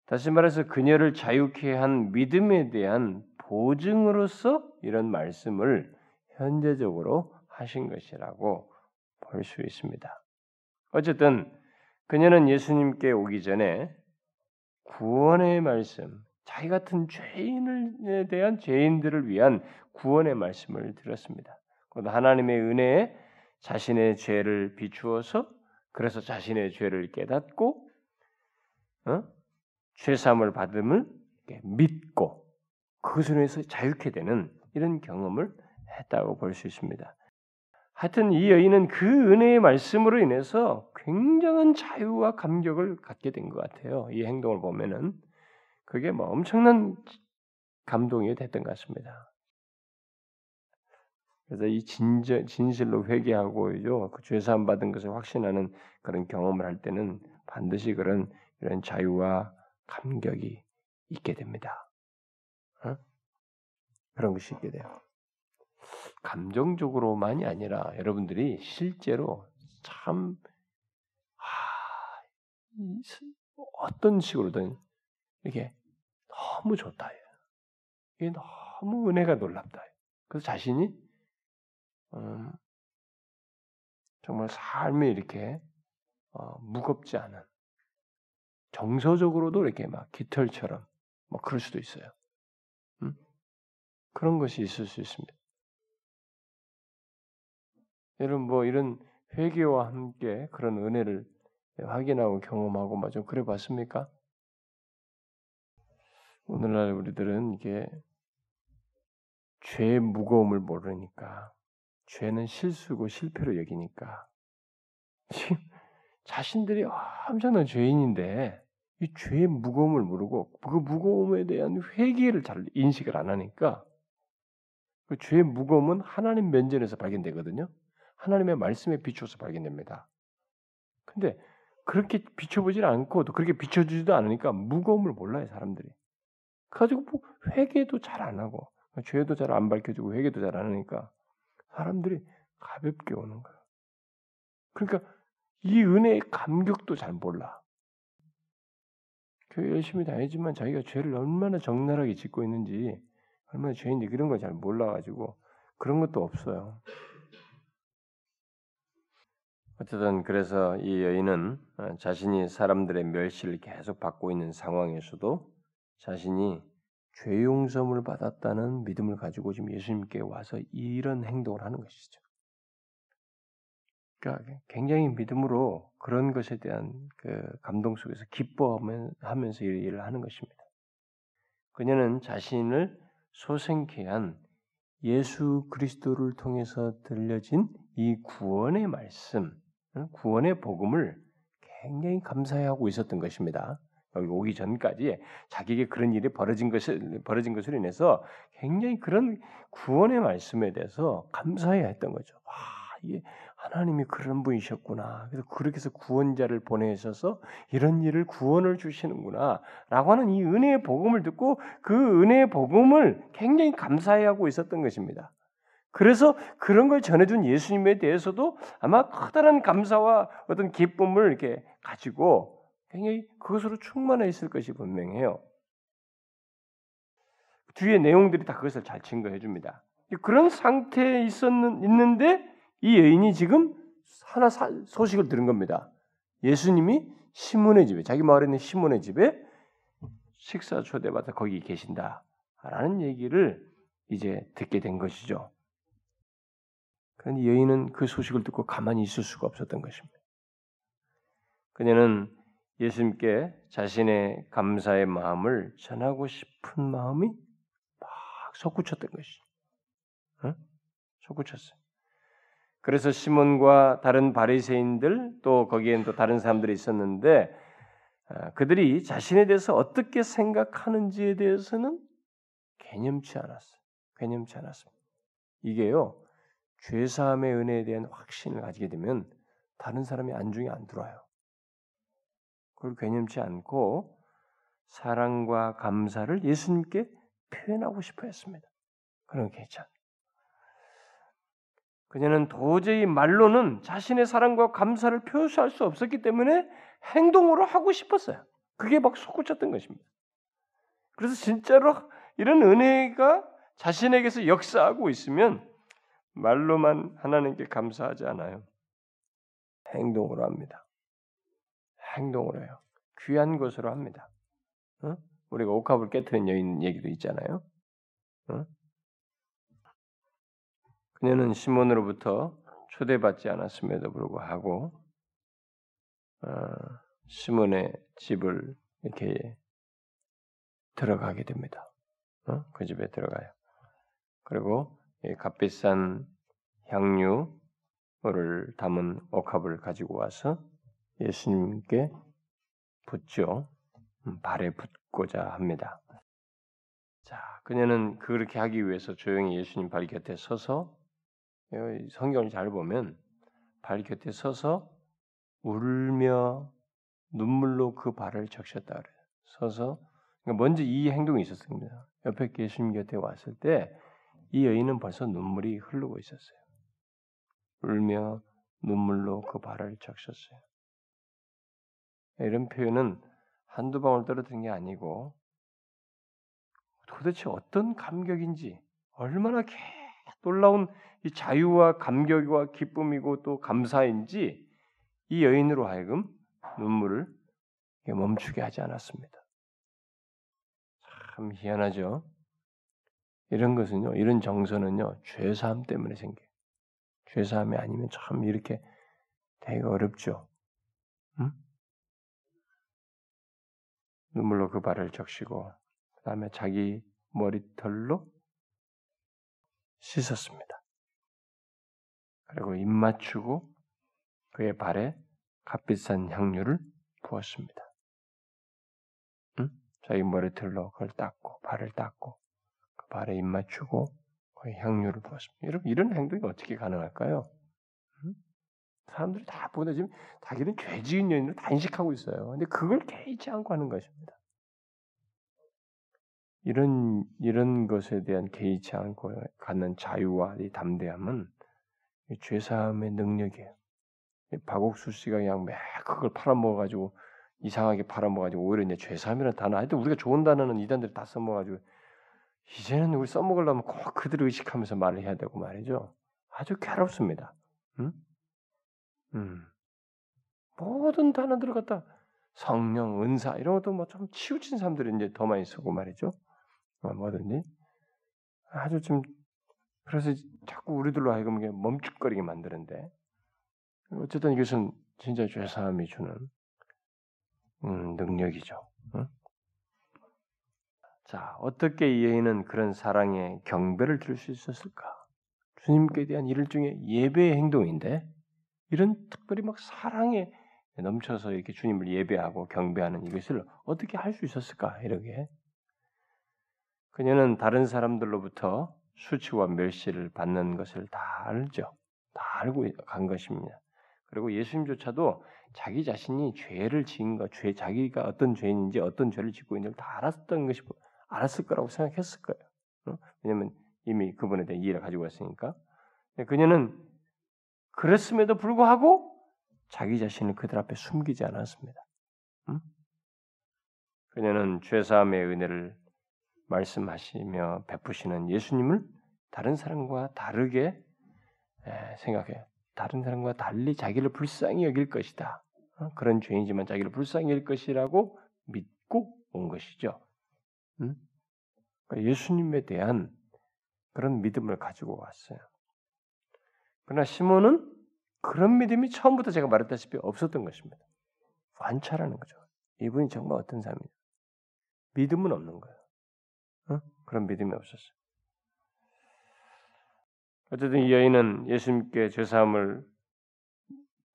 다시 말해서 그녀를 자유케 한 믿음에 대한 보증으로서 이런 말씀을 현재적으로 하신 것이라고 볼 수 있습니다. 어쨌든 그녀는 예수님께 오기 전에 구원의 말씀, 자기 같은 죄인에 대한 죄인들을 위한 구원의 말씀을 들었습니다. 곧 하나님의 은혜에 자신의 죄를 비추어서 그래서 자신의 죄를 깨닫고 어? 죄사함을 받음을 믿고 그것으로 해서 자유케 되는 이런 경험을 했다고 볼 수 있습니다. 하여튼 이 여인은 그 은혜의 말씀으로 인해서 굉장한 자유와 감격을 갖게 된 것 같아요. 이 행동을 보면은 그게 뭐 엄청난 감동이 됐던 것 같습니다. 그래서 이 진저, 진실로 회개하고 그 죄사함 받은 것을 확신하는 그런 경험을 할 때는 반드시 그런 이런 자유와 감격이 있게 됩니다. 어? 그런 것이 있게 돼요. 감정적으로만이 아니라 여러분들이 실제로 참 아, 어떤 식으로든 이게 너무 좋다. 이게 너무 은혜가 놀랍다. 그래서 자신이 음, 정말 삶이 이렇게 어, 무겁지 않은 정서적으로도 이렇게 막 깃털처럼 뭐 그럴 수도 있어요. 음? 그런 것이 있을 수 있습니다. 여러분 뭐 이런 회개와 함께 그런 은혜를 확인하고 경험하고 뭐좀 그래 봤습니까? 오늘날 우리들은 이게 죄의 무거움을 모르니까 죄는 실수고 실패로 여기니까 지금 자신들이 엄청난 죄인인데 이 죄의 무거움을 모르고 그 무거움에 대한 회개를 잘 인식을 안 하니까 그 죄의 무거움은 하나님 면전에서 발견되거든요. 하나님의 말씀에 비춰서 발견됩니다. 근데 그렇게 비춰보질 않고 또 그렇게 비춰주지도 않으니까 무거움을 몰라요 사람들이. 그래가지고 뭐 회개도 잘 안 하고 죄도 잘 안 밝혀주고 회개도 잘 안 하니까 사람들이 가볍게 오는 거예요. 그러니까 이 은혜의 감격도 잘 몰라. 교회 열심히 다니지만 자기가 죄를 얼마나 적나라하게 짓고 있는지 얼마나 죄인지 그런 걸 잘 몰라가지고 그런 것도 없어요. 어쨌든 그래서 이 여인은 어, 자신이 사람들의 멸시를 계속 받고 있는 상황에서도 자신이 죄 용서를 받았다는 믿음을 가지고 지금 예수님께 와서 이런 행동을 하는 것이죠. 그러니까 굉장히 믿음으로 그런 것에 대한 그 감동 속에서 기뻐하면서 일을 하는 것입니다. 그녀는 자신을 소생케 한 예수 그리스도를 통해서 들려진 이 구원의 말씀, 구원의 복음을 굉장히 감사해하고 있었던 것입니다. 여기 오기 전까지 자기에게 그런 일이 벌어진 것을 벌어진 것으로 인해서 굉장히 그런 구원의 말씀에 대해서 감사해했던 거죠. 와, 이게 하나님이 그런 분이셨구나. 그래서 그렇게 해서 구원자를 보내셔서 이런 일을 구원을 주시는구나. 라고 하는 이 은혜의 복음을 듣고 그 은혜의 복음을 굉장히 감사해하고 있었던 것입니다. 그래서 그런 걸 전해준 예수님에 대해서도 아마 커다란 감사와 어떤 기쁨을 이렇게 가지고 굉장히 그것으로 충만해 있을 것이 분명해요. 뒤에 내용들이 다 그것을 잘 증거해 줍니다. 그런 상태에 있었는 있는데 이 여인이 지금 하나 사, 소식을 들은 겁니다. 예수님이 시몬의 집에 자기 마을에 있는 시몬의 집에 식사 초대받아 거기 계신다라는 얘기를 이제 듣게 된 것이죠. 그런데 여인은 그 소식을 듣고 가만히 있을 수가 없었던 것입니다. 그녀는 예수님께 자신의 감사의 마음을 전하고 싶은 마음이 막 솟구쳤던 것이죠. 응? 솟구쳤어요. 그래서 시몬과 다른 바리새인들 또 거기엔 또 다른 사람들이 있었는데 아, 그들이 자신에 대해서 어떻게 생각하는지에 대해서는 개념치 않았어요. 개념치 않았습니다. 이게요 죄사함의 은혜에 대한 확신을 가지게 되면 다른 사람이 안중에 안 들어와요. 그걸 개념치 않고 사랑과 감사를 예수님께 표현하고 싶어 했습니다. 그런 게 있잖아요. 그녀는 도저히 말로는 자신의 사랑과 감사를 표시할 수 없었기 때문에 행동으로 하고 싶었어요. 그게 막 솟구쳤던 것입니다. 그래서 진짜로 이런 은혜가 자신에게서 역사하고 있으면 말로만 하나님께 감사하지 않아요. 행동으로 합니다. 행동으로 해요. 귀한 것으로 합니다. 어? 우리가 옥합을 깨뜨린 여인 얘기도 있잖아요. 어? 그녀는 시몬으로부터 초대받지 않았음에도 불구하고 어, 시몬의 집을 이렇게 들어가게 됩니다. 어? 그 집에 들어가요. 그리고 값비싼 향유를 담은 옥합을 가지고 와서 예수님께 붓죠. 음, 발에 붓고자 합니다. 자, 그녀는 그렇게 하기 위해서 조용히 예수님 발 곁에 서서 성경을 잘 보면 발 곁에 서서 울며 눈물로 그 발을 적셨다 그래요. 서서 그러니까 먼저 이 행동이 있었습니다. 옆에 예수님 곁에 왔을 때 이 여인은 벌써 눈물이 흐르고 있었어요. 울며 눈물로 그 발을 적셨어요. 이런 표현은 한두 방울 떨어뜨린 게 아니고 도대체 어떤 감격인지 얼마나 놀라운 이 자유와 감격과 기쁨이고 또 감사인지 이 여인으로 하여금 눈물을 멈추게 하지 않았습니다. 참 희한하죠. 이런 것은요, 이런 정서는요, 죄사함 때문에 생겨요. 죄사함이 아니면 참 이렇게 되게 어렵죠. 응? 눈물로 그 발을 적시고, 그 다음에 자기 머리털로 씻었습니다. 그리고 입 맞추고 그의 발에 값비싼 향유를 부었습니다. 응? 자기 머리털로 그걸 닦고 발을 닦고 그 발에 입 맞추고 그 향유를 부었습니다. 여러분 이런 행동이 어떻게 가능할까요? 응? 사람들이 다 보다 지금 자기는 죄지은 여인으로 단식하고 있어요. 근데 그걸 개의치 않고 하는 것입니다. 이런 이런 것에 대한 개의치 않고 갖는 자유와 이 담대함은 죄사함의 능력이에요. 박옥수 씨가 그냥 매 그걸 팔아먹어가지고 이상하게 팔아먹어가지고 오히려 이제 죄사함이라는 단어 하여튼 우리가 좋은 단어는 이단들이 다 써먹어가지고 이제는 우리 써먹으려면 꼭 그들을 의식하면서 말을 해야 되고 말이죠. 아주 괴롭습니다. 응? 음. 모든 단어 들어갔다 성령, 은사 이런 것도 뭐 좀 치우친 사람들이 이제 더 많이 쓰고 말이죠. 뭐 뭐든지 아주 좀 그래서 자꾸 우리들로 하여금 멈칫거리게 만드는데 어쨌든 이것은 진짜 죄사함이 주는 음, 능력이죠. 응? 자, 어떻게 이 여인은 그런 사랑에 경배를 줄수 있었을까? 주님께 대한 일종의 예배의 행동인데 이런 특별히 막 사랑에 넘쳐서 이렇게 주님을 예배하고 경배하는 이것을 어떻게 할 수 있었을까? 이렇게 그녀는 다른 사람들로부터 수치와 멸시를 받는 것을 다 알죠. 다 알고 간 것입니다. 그리고 예수님조차도 자기 자신이 죄를 지은 것, 죄 자기가 어떤 죄인인지 어떤 죄를 짓고 있는지를 다 알았던 것이 알았을 거라고 생각했을 거예요. 왜냐하면 이미 그분에 대한 이해를 가지고 있으니까. 그녀는 그랬음에도 불구하고 자기 자신을 그들 앞에 숨기지 않았습니다. 그녀는 죄사함의 은혜를 말씀하시며 베푸시는 예수님을 다른 사람과 다르게 생각해요. 다른 사람과 달리 자기를 불쌍히 여길 것이다. 어? 그런 죄인지만 자기를 불쌍히 여길 것이라고 믿고 온 것이죠. 그러니까 예수님에 대한 그런 믿음을 가지고 왔어요. 그러나 시몬은 그런 믿음이 처음부터 제가 말했다시피 없었던 것입니다. 관찰하는 거죠. 이분이 정말 어떤 사람이냐. 믿음은 없는 거예요. 어? 그런 믿음이 없었어요. 어쨌든 이 여인은 예수님께 죄사함을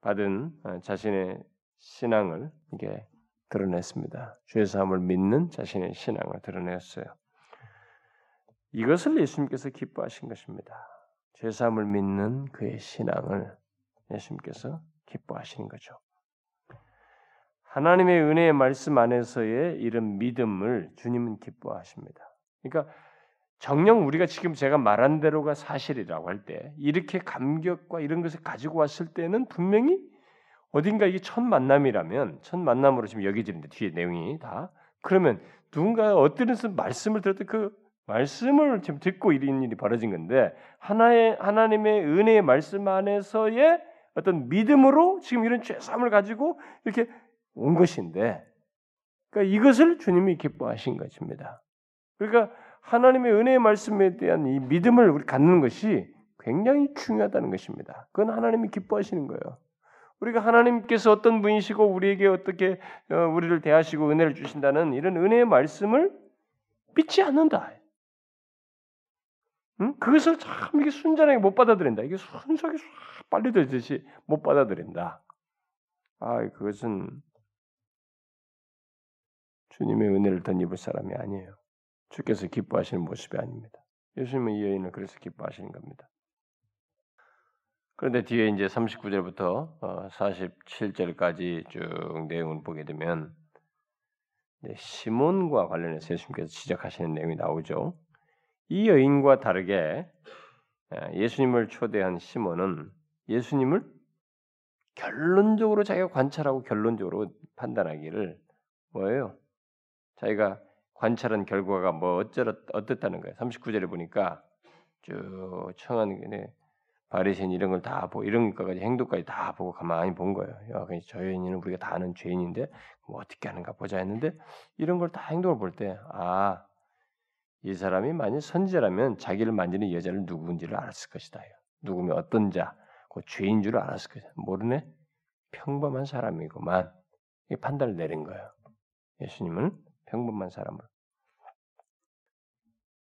받은 어, 자신의 신앙을 이게 드러냈습니다. 죄사함을 믿는 자신의 신앙을 드러냈어요. 이것을 예수님께서 기뻐하신 것입니다. 죄사함을 믿는 그의 신앙을 예수님께서 기뻐하시는 거죠. 하나님의 은혜의 말씀 안에서의 이런 믿음을 주님은 기뻐하십니다. 그러니까 정령 우리가 지금 제가 말한 대로가 사실이라고 할 때 이렇게 감격과 이런 것을 가지고 왔을 때는 분명히 어딘가 이게 첫 만남이라면 첫 만남으로 지금 여기지는데 뒤에 내용이 다 그러면 누군가 어떤 말씀을 들었던 그 말씀을 지금 듣고 이런 일이 벌어진 건데 하나의 하나님의 은혜의 말씀 안에서의 어떤 믿음으로 지금 이런 죄삼을 가지고 이렇게 온 것인데 그러니까 이것을 주님이 기뻐하신 것입니다. 그러니까 하나님의 은혜의 말씀에 대한 이 믿음을 우리 갖는 것이 굉장히 중요하다는 것입니다. 그건 하나님이 기뻐하시는 거예요. 우리가 하나님께서 어떤 분이시고 우리에게 어떻게 어, 우리를 대하시고 은혜를 주신다는 이런 은혜의 말씀을 믿지 않는다. 응? 그것을 참 이게 순전하게 못 받아들인다. 이게 순수하게 빨리 들듯이 못 받아들인다. 아, 그것은 주님의 은혜를 덧입을 사람이 아니에요. 주께서 기뻐하시는 모습이 아닙니다. 예수님은 이 여인을 그래서 기뻐하시는 겁니다. 그런데 뒤에 이제 39절부터 47절까지 어, 쭉 내용을 보게 되면 시몬과 관련해서 예수님께서 지적하시는 내용이 나오죠. 이 여인과 다르게 예수님을 초대한 시몬은 예수님을 결론적으로 자기가 관찰하고 결론적으로 판단하기를 뭐예요? 자기가 관찰한 결과가 뭐 어쩌 어떻다는 거예요. 39절에 보니까 쭉 청한 바리새인 이런 걸 다 보고 이런 것까지 행동까지 다 보고 가만히 본 거예요. 야, 저 여인은 우리가 다 아는 죄인인데 뭐 어떻게 하는가 보자 했는데 이런 걸 다 행동을 볼 때 아, 이 사람이 만약 선지자라면 자기를 만지는 여자를 누구인지를 알았을 것이다. 누구면 어떤 자, 그 죄인 줄을 알았을 것이다. 모르네? 평범한 사람이고만 판단을 내린 거예요. 예수님은 평범한 사람으로.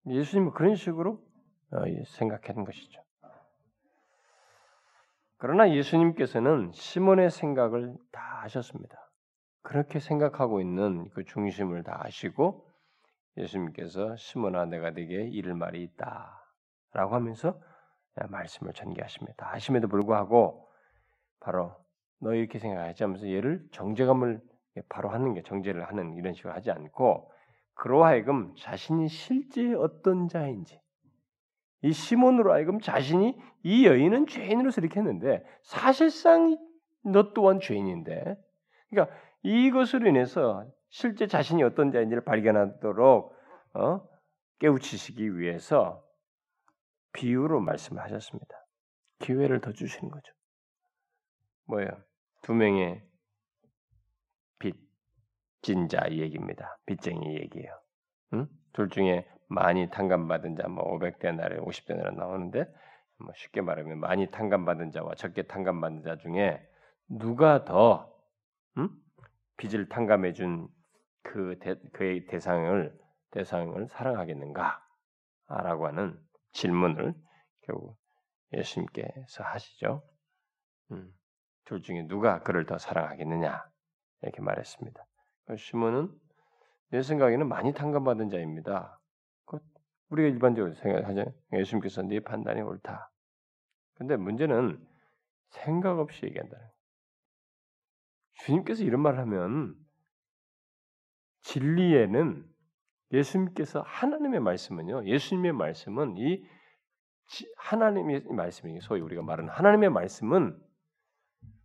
예수님은 그런 식으로 어, 생각하는 것이죠. 그러나 예수님께서는 시몬의 생각을 다 아셨습니다. 그렇게 생각하고 있는 그 중심을 다 아시고 예수님께서 시몬아 내가 네게 이를 말이 있다라고 하면서 말씀을 전개하십니다. 아심에도 불구하고 바로 너 이렇게 생각하지 하면서 얘를 정제감을 바로 하는 게 정제를 하는 이런 식으로 하지 않고 그러하여금 자신이 실제 어떤 자인지 이 시몬으로 하여금 자신이 이 여인은 죄인으로서 이렇게 했는데 사실상 너 또한 죄인인데 그러니까 이것으로 인해서 실제 자신이 어떤 자인지를 발견하도록 어? 깨우치시기 위해서 비유로 말씀하셨습니다. 기회를 더 주시는 거죠. 뭐예요? 두 명의 빚진 자 얘기입니다. 빚쟁이 얘기예요. 응? 둘 중에 많이 탕감받은 자, 뭐 500데나리, 50데나리 나오는데 뭐 쉽게 말하면 많이 탕감받은 자와 적게 탕감받은 자 중에 누가 더 응? 빚을 탕감해 준 그 그의 대상을 대상을 사랑하겠는가? 라고 하는 질문을 결국 예수님께서 하시죠. 음, 둘 중에 누가 그를 더 사랑하겠느냐? 이렇게 말했습니다. 시몬은 내 생각에는 많이 탕감받은 자입니다. 우리가 일반적으로 생각하죠. 예수님께서 네 판단이 옳다. 근데 문제는 생각 없이 얘기한다는 거예요. 주님께서 이런 말을 하면 진리에는 예수님께서 하나님의 말씀은요. 예수님의 말씀은 이 하나님의 말씀이 소위 우리가 말하는 하나님의 말씀은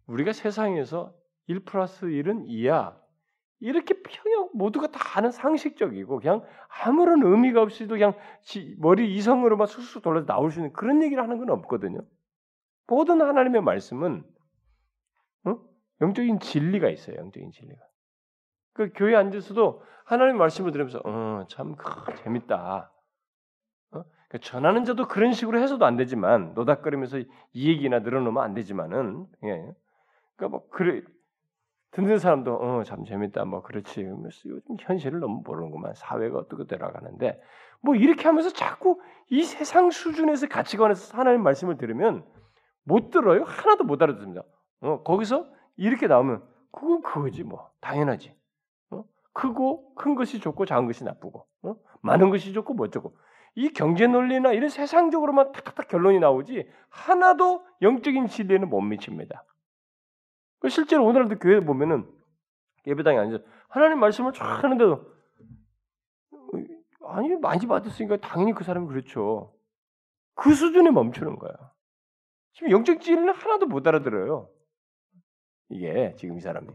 우리가 세상에서 1 플러스 1은 2야. 이렇게 평형 모두가 다 아는 상식적이고 그냥 아무런 의미가 없이도 그냥 머리 이성으로만 쑥쑥 돌려서 나올 수 있는 그런 얘기를 하는 건 없거든요. 모든 하나님의 말씀은 어? 영적인 진리가 있어요. 영적인 진리가. 그 교회 앉아서도 하나님 말씀을 들으면서 어참 재밌다. 어? 그러니까 전하는 자도 그런 식으로 해서도 안 되지만 노닥거리면서 이 얘기나 늘어놓으면 안 되지만은 예. 그러니까 뭐 그래 듣는 사람도 어 참 재밌다 뭐 그렇지 요즘 현실을 너무 모르는구만 사회가 어떻게 돌아가는데 뭐 이렇게 하면서 자꾸 이 세상 수준에서 가치관에서 하나님 말씀을 들으면 못 들어요 하나도 못 알아듣습니다. 어 거기서 이렇게 나오면 그건 그거지 뭐 당연하지. 어? 크고 큰 것이 좋고 작은 것이 나쁘고 어? 많은 것이 좋고 뭐 좋고 이 경제 논리나 이런 세상적으로만 탁탁탁 결론이 나오지 하나도 영적인 진리에는 못 미칩니다. 그 실제로 오늘날도 교회 에 보면은 예배당에 앉아 하나님 말씀을 쫙 하는데도 아니 많이 받았으니까 당연히 그 사람이 그렇죠. 그 수준에 멈추는 거야. 지금 영적 진리는 하나도 못 알아들어요. 이게 지금 이 사람이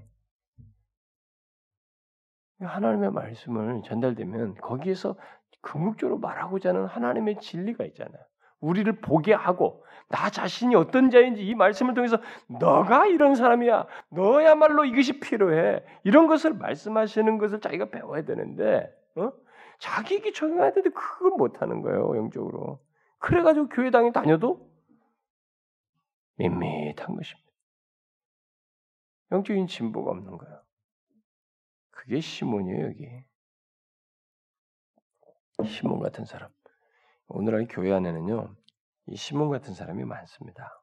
하나님의 말씀을 전달되면 거기에서 궁극적으로 말하고자 하는 하나님의 진리가 있잖아요. 우리를 보게 하고 나 자신이 어떤 자인지 이 말씀을 통해서 너가 이런 사람이야. 너야말로 이것이 필요해. 이런 것을 말씀하시는 것을 자기가 배워야 되는데 어? 자기에게 적용해야 되는데 그걸 못하는 거예요. 영적으로. 그래가지고 교회당에 다녀도 밋밋한 것입니다. 영적인 진보가 없는 거예요. 그게 시몬이에요, 여기. 시몬 같은 사람. 오늘날 교회 안에는요, 이 시몬 같은 사람이 많습니다.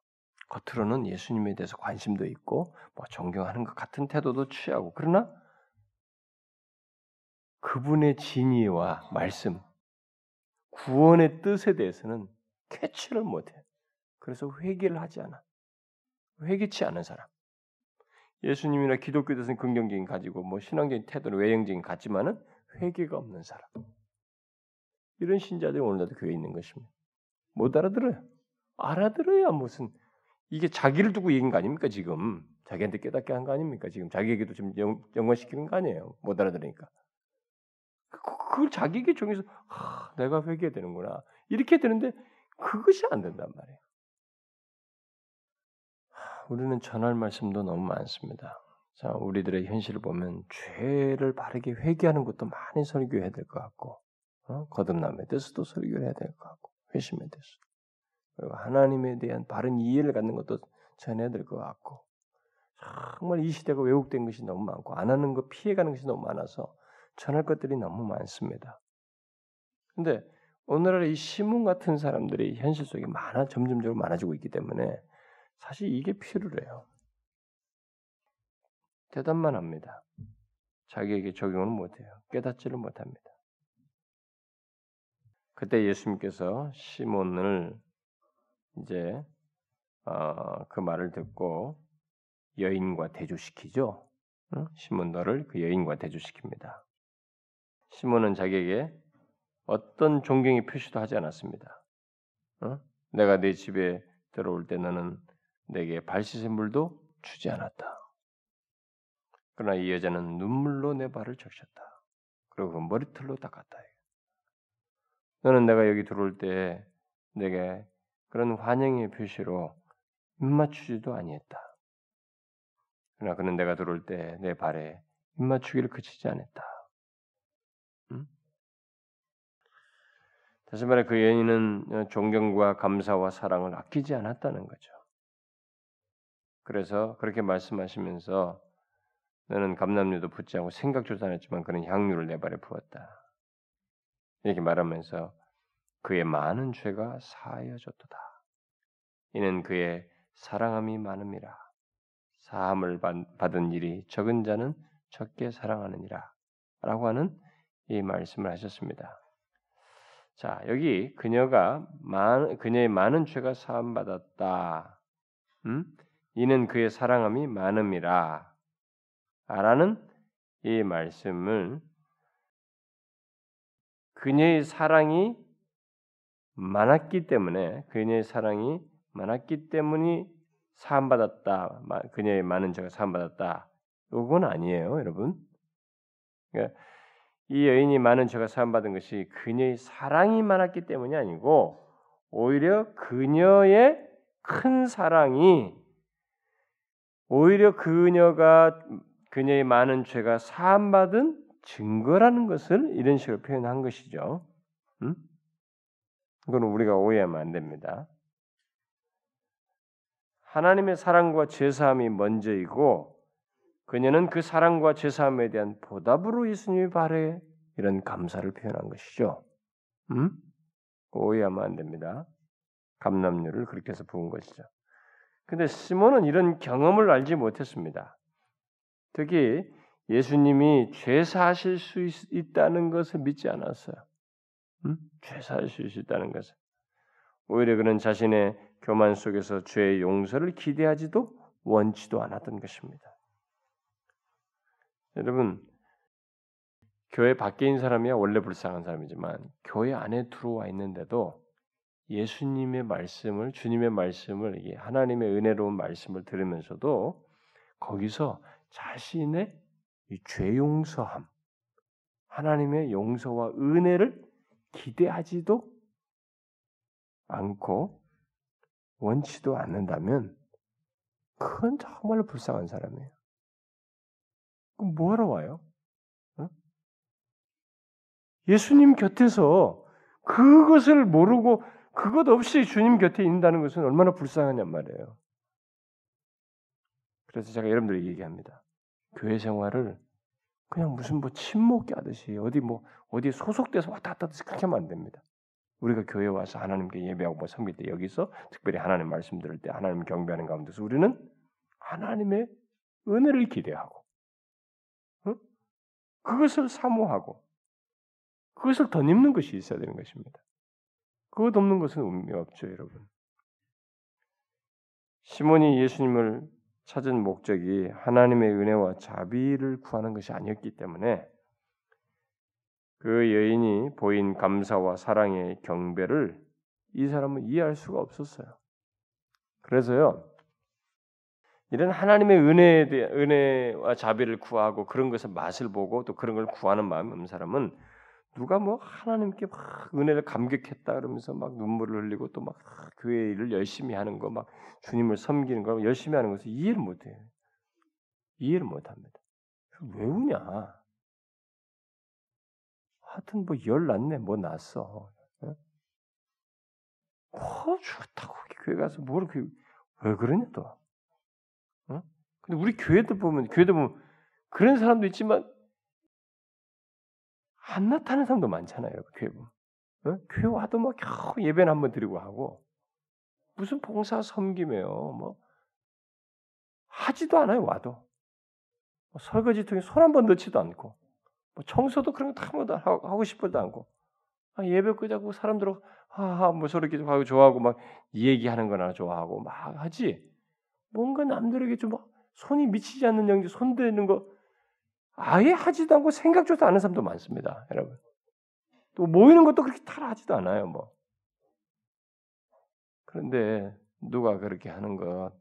겉으로는 예수님에 대해서 관심도 있고, 뭐 존경하는 것 같은 태도도 취하고, 그러나 그분의 진의와 말씀, 구원의 뜻에 대해서는 캐치를 못해. 그래서 회개를 하지 않아. 회개치 않은 사람. 예수님이나 기독교 대해서는 긍정적인 가지고 뭐 신앙적인 태도는 외형적인 같지만은 회개가 없는 사람. 이런 신자들이 오늘날도 교회에 있는 것입니다. 못 알아들어요. 알아들어야 무슨 이게 자기를 두고 얘기한 거 아닙니까 지금 자기한테 깨닫게 한 거 아닙니까 지금 자기에게도 지금 영, 연관시키는 거 아니에요 못 알아들으니까 그, 그걸 자기에게 정해서 아, 내가 회개되는구나 이렇게 되는데 그것이 안 된단 말이에요 우리는 전할 말씀도 너무 많습니다 자 우리들의 현실을 보면 죄를 바르게 회개하는 것도 많이 설교해야 될 것 같고 어? 거듭남에 대해서도 설교를 해야 될 것 같고 회심에 대해서 그리고 하나님에 대한 바른 이해를 갖는 것도 전해야 될 것 같고 정말 이 시대가 왜곡된 것이 너무 많고 안 하는 것 피해가는 것이 너무 많아서 전할 것들이 너무 많습니다. 근데 오늘날 이 시문 같은 사람들이 현실 속에 많아 점점점 많아지고 있기 때문에 사실 이게 필요해요. 대답만 합니다. 자기에게 적용을 못해요. 깨닫지를 못합니다. 그때 예수님께서 시몬을 이제 어, 그 말을 듣고 여인과 대조시키죠. 응? 시몬 너를 그 여인과 대조시킵니다. 시몬은 자기에게 어떤 존경의 표시도 하지 않았습니다. 어? 내가 내 집에 들어올 때 너는 내게 발 씻은 물도 주지 않았다. 그러나 이 여자는 눈물로 내 발을 적셨다. 그리고 그 머리털로 닦았다. 너는 내가 여기 들어올 때 내게 그런 환영의 표시로 입맞추지도 아니했다. 그러나 그는 내가 들어올 때 내 발에 입맞추기를 그치지 않았다. 음? 다시 말해 그 여인은 존경과 감사와 사랑을 아끼지 않았다는 거죠. 그래서 그렇게 말씀하시면서 너는 감남류도 붙지 않고 생각조차 안 했지만 그는 향유를 내 발에 부었다. 이렇게 말하면서 그의 많은 죄가 사하여졌도다. 이는 그의 사랑함이 많음이라. 사함을 받은 일이 적은 자는 적게 사랑하느니라. 라고 하는 이 말씀을 하셨습니다. 자, 여기 그녀가 많, 그녀의 많은 죄가 사함 받았다. 음? 이는 그의 사랑함이 많음이라. 라는 이 말씀을 그녀의 사랑이 많았기 때문에 그녀의 사랑이 많았기 때문에 사함 받았다. 그녀의 많은 죄가 사함 받았다. 이건 아니에요, 여러분. 그러니까 이 여인이 많은 죄가 사함 받은 것이 그녀의 사랑이 많았기 때문이 아니고 오히려 그녀의 큰 사랑이 오히려 그녀가 그녀의 많은 죄가 사함 받은 증거라는 것을 이런 식으로 표현한 것이죠. 음? 그건 우리가 오해하면 안 됩니다. 하나님의 사랑과 제사함이 먼저이고 그녀는 그 사랑과 제사함에 대한 보답으로 예수님의 발에 이런 감사를 표현한 것이죠. 음? 오해하면 안 됩니다. 감남류를 그렇게 해서 부은 것이죠. 근데 시몬은 이런 경험을 알지 못했습니다. 특히 예수님이 죄사하실 수 있 다는 것을 믿지 않았어요. 음? 죄사할 수 있다는 것을. 오히려 그는 자신의 교만 속에서 죄의 용서를 기대하지도 원치도 않았던 것입니다. 여러분, 교회 밖에 있는 사람이야 원래 불쌍한 사람이지만 교회 안에 들어와 있는데도 예수님의 말씀을 주님의 말씀을 이게 하나님의 은혜로운 말씀을 들으면서도 거기서 자신의 죄 용서함, 하나님의 용서와 은혜를 기대하지도 않고 원치도 않는다면 그건 정말로 불쌍한 사람이에요. 그럼 뭐하러 와요? 어? 예수님 곁에서 그것을 모르고 그것 없이 주님 곁에 있는다는 것은 얼마나 불쌍하냔 말이에요. 그래서 제가 여러분들이 얘기합니다. 교회 생활을 그냥 무슨 뭐 친목이 하듯이 어디 뭐 어디 소속돼서 왔다 갔다 하듯이 그렇게 하면 안 됩니다. 우리가 교회 와서 하나님께 예배하고 뭐 섬길 때 여기서 특별히 하나님 말씀 들을 때 하나님 경배하는 가운데서 우리는 하나님의 은혜를 기대하고 어? 그것을 사모하고 그것을 덧입는 것이 있어야 되는 것입니다. 그것 없는 것은 의미 없죠, 여러분. 시몬이 예수님을 찾은 목적이 하나님의 은혜와 자비를 구하는 것이 아니었기 때문에 그 여인이 보인 감사와 사랑의 경배를 이 사람은 이해할 수가 없었어요. 그래서요, 이런 하나님의 은혜에 대한 은혜와 자비를 구하고 그런 것의 맛을 보고 또 그런 걸 구하는 마음이 없는 사람은 누가 뭐 하나님께 막 은혜를 감격했다 그러면서 막 눈물을 흘리고 또 막 교회 일을 열심히 하는 거 막 주님을 섬기는 거 열심히 하는 것을 이해를 못 해요. 이해를 못 합니다. 왜 우냐? 하여튼 뭐 열 났네, 뭐 났어. 어? 뭐 좋다고 교회 가서 뭘 그, 왜 그러냐 또. 어? 근데 우리 교회들 보면 교회들 보면 그런 사람도 있지만 안 나타나는 사람도 많잖아요, 교회 보면. 어? 교회 와도 막 겨우 예배는 한번 드리고 하고 무슨 봉사 섬김이에요. 뭐 하지도 않아요, 와도. 뭐 설거지 통에 손 한 번 넣지도 않고 뭐 청소도 그런 거다 한번도 하고 싶어도 않고 아, 예배 끄자고 사람들 하하 뭐 서로 기도하고 좋아하고 막 얘기하는 거나 좋아하고 막 하지 뭔가 남들에게 좀 손이 미치지 않는 영지 손대는 거 아예 하지도 않고 생각조차 않는 사람도 많습니다, 여러분. 또 모이는 것도 그렇게 다 하지도 않아요, 뭐. 그런데 누가 그렇게 하는 것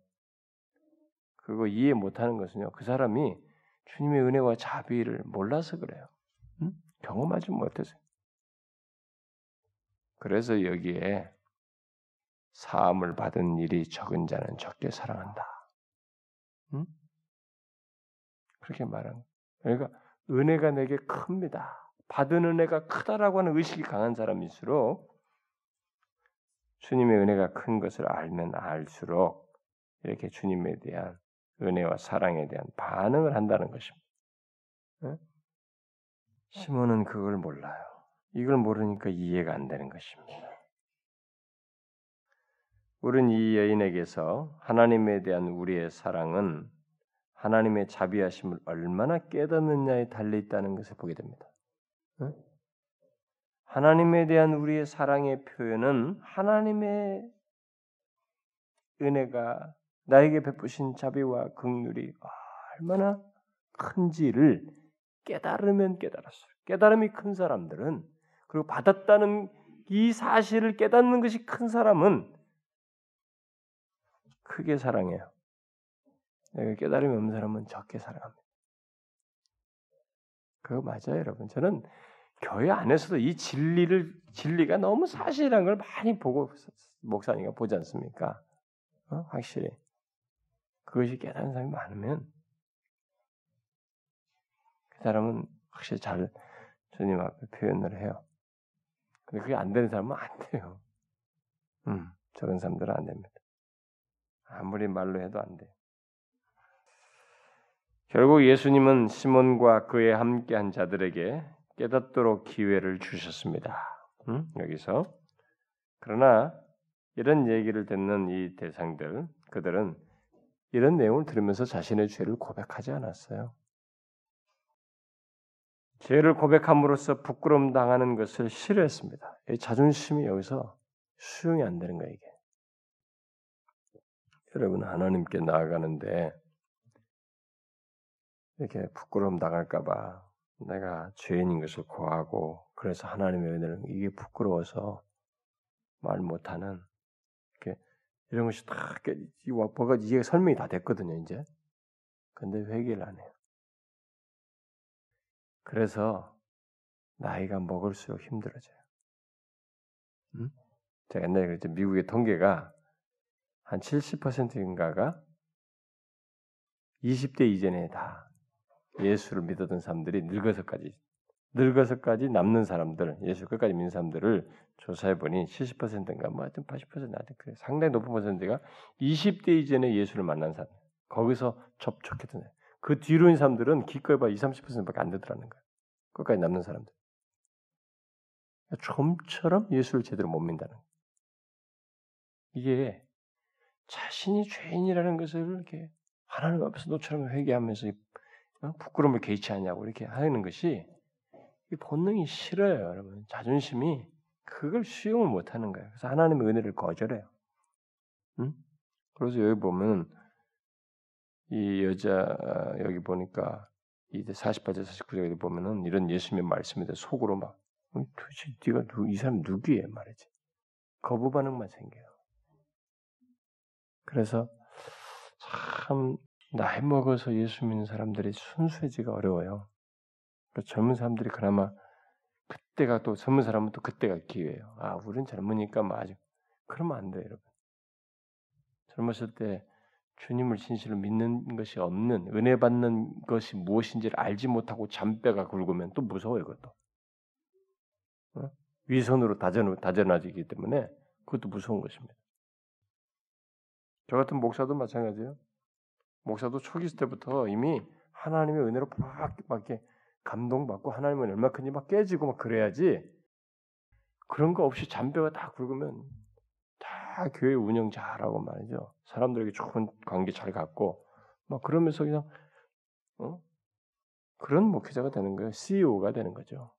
그거 이해 못하는 것은요, 그 사람이 주님의 은혜와 자비를 몰라서 그래요. 응? 경험하지 못해서. 그래서 여기에 사함을 받은 일이 적은 자는 적게 사랑한다. 응? 그렇게 말한. 그러니까 은혜가 내게 큽니다. 받은 은혜가 크다라고 하는 의식이 강한 사람일수록 주님의 은혜가 큰 것을 알면 알수록 이렇게 주님에 대한 은혜와 사랑에 대한 반응을 한다는 것입니다. 네? 시몬은 그걸 몰라요. 이걸 모르니까 이해가 안 되는 것입니다. 우리는 이 여인에게서 하나님에 대한 우리의 사랑은 하나님의 자비하심을 얼마나 깨닫느냐에 달려 있다는 것을 보게 됩니다. 네? 하나님에 대한 우리의 사랑의 표현은 하나님의 은혜가 나에게 베푸신 자비와 긍휼이 얼마나 큰지를 깨달으면 깨달았어요. 깨달음이 큰 사람들은 그리고 받았다는 이 사실을 깨닫는 것이 큰 사람은 크게 사랑해요. 깨달음이 없는 사람은 적게 사랑합니다. 그거 맞아요, 여러분. 저는 교회 안에서도 이 진리를 진리가 너무 사실이라는 걸 많이 보고 목사님과 보지 않습니까? 어? 확실히 그것이 깨닫는 사람이 많으면 그 사람은 확실히 잘 주님 앞에 표현을 해요. 근데 그게 안 되는 사람은 안 돼요. 음, 저런 사람들은 안 됩니다. 아무리 말로 해도 안 돼. 결국 예수님은 시몬과 그에 함께한 자들에게 깨닫도록 기회를 주셨습니다. 음? 여기서 그러나 이런 얘기를 듣는 이 대상들 그들은 이런 내용을 들으면서 자신의 죄를 고백하지 않았어요. 죄를 고백함으로써 부끄러움 당하는 것을 싫어했습니다. 자존심이 여기서 수용이 안 되는 거예요, 이게. 여러분 하나님께 나아가는데 이렇게 부끄러움 당할까봐 내가 죄인인 것을 고하고 그래서 하나님의 은혜를 이게 부끄러워서 말 못하는 이렇게 이런 것이 다 뭐가 이게 설명이 다 됐거든요 이제 근데 회개를 안 해요. 그래서 나이가 먹을수록 힘들어져요. 음? 제가 옛날에 그랬죠. 미국의 통계가 한 70%인가가 20대 이전에 다 예수를 믿었던 사람들이 늙어서까지 늙어서까지 남는 사람들, 예수 끝까지 믿는 사람들을 조사해 보니 70%인가 뭐 하여튼 80% 나한테 그래. 상당히 높은 퍼센트가 20대 이전에 예수를 만난 사람. 거기서 접촉했던 그 뒤로 있는 사람들은 기꺼이 봐 20, 30%밖에 안 되더라는 거예요. 끝까지 남는 사람들. 좀처럼 예수를 제대로 못 믿는다는. 이게 자신이 죄인이라는 것을 이렇게 하나님 앞에서 너처럼 회개하면서 어? 부끄러움을 개의치 않냐고 이렇게 하는 것이 본능이 싫어요, 여러분. 자존심이 그걸 수용을 못 하는 거예요. 그래서 하나님의 은혜를 거절해요. 응? 그래서 여기 보면 이 여자 여기 보니까 이 48절 49절에 보면은 이런 예수님의 말씀에 대해 속으로 막 도대체 네가 누, 이 사람 누구예 말이지 거부 반응만 생겨요. 그래서 참 나이 먹어서 예수 믿는 사람들이 순수해지가 어려워요. 그러니까 젊은 사람들이 그나마 그때가 또 젊은 사람은 또 그때가 기회예요. 아, 우리는 젊으니까 뭐 아직 그러면 안 돼요, 여러분. 젊었을 때 주님을 진실로 믿는 것이 없는 은혜 받는 것이 무엇인지를 알지 못하고 잔뼈가 굵으면 또 무서워요, 그것도. 어? 위선으로 다전 다전화지기 때문에 그것도 무서운 것입니다. 저 같은 목사도 마찬가지예요. 목사도 초기 때부터 이미 하나님의 은혜로 막, 막 이렇게 감동받고 하나님은 얼마 큰지 막 깨지고 막 그래야지 그런 거 없이 잔뼈가 다 굵으면 다 교회 운영 잘하고 말이죠. 사람들에게 좋은 관계 잘 갖고 막 그러면서 그냥 어? 그런 목회자가 되는 거예요. CEO가 되는 거죠.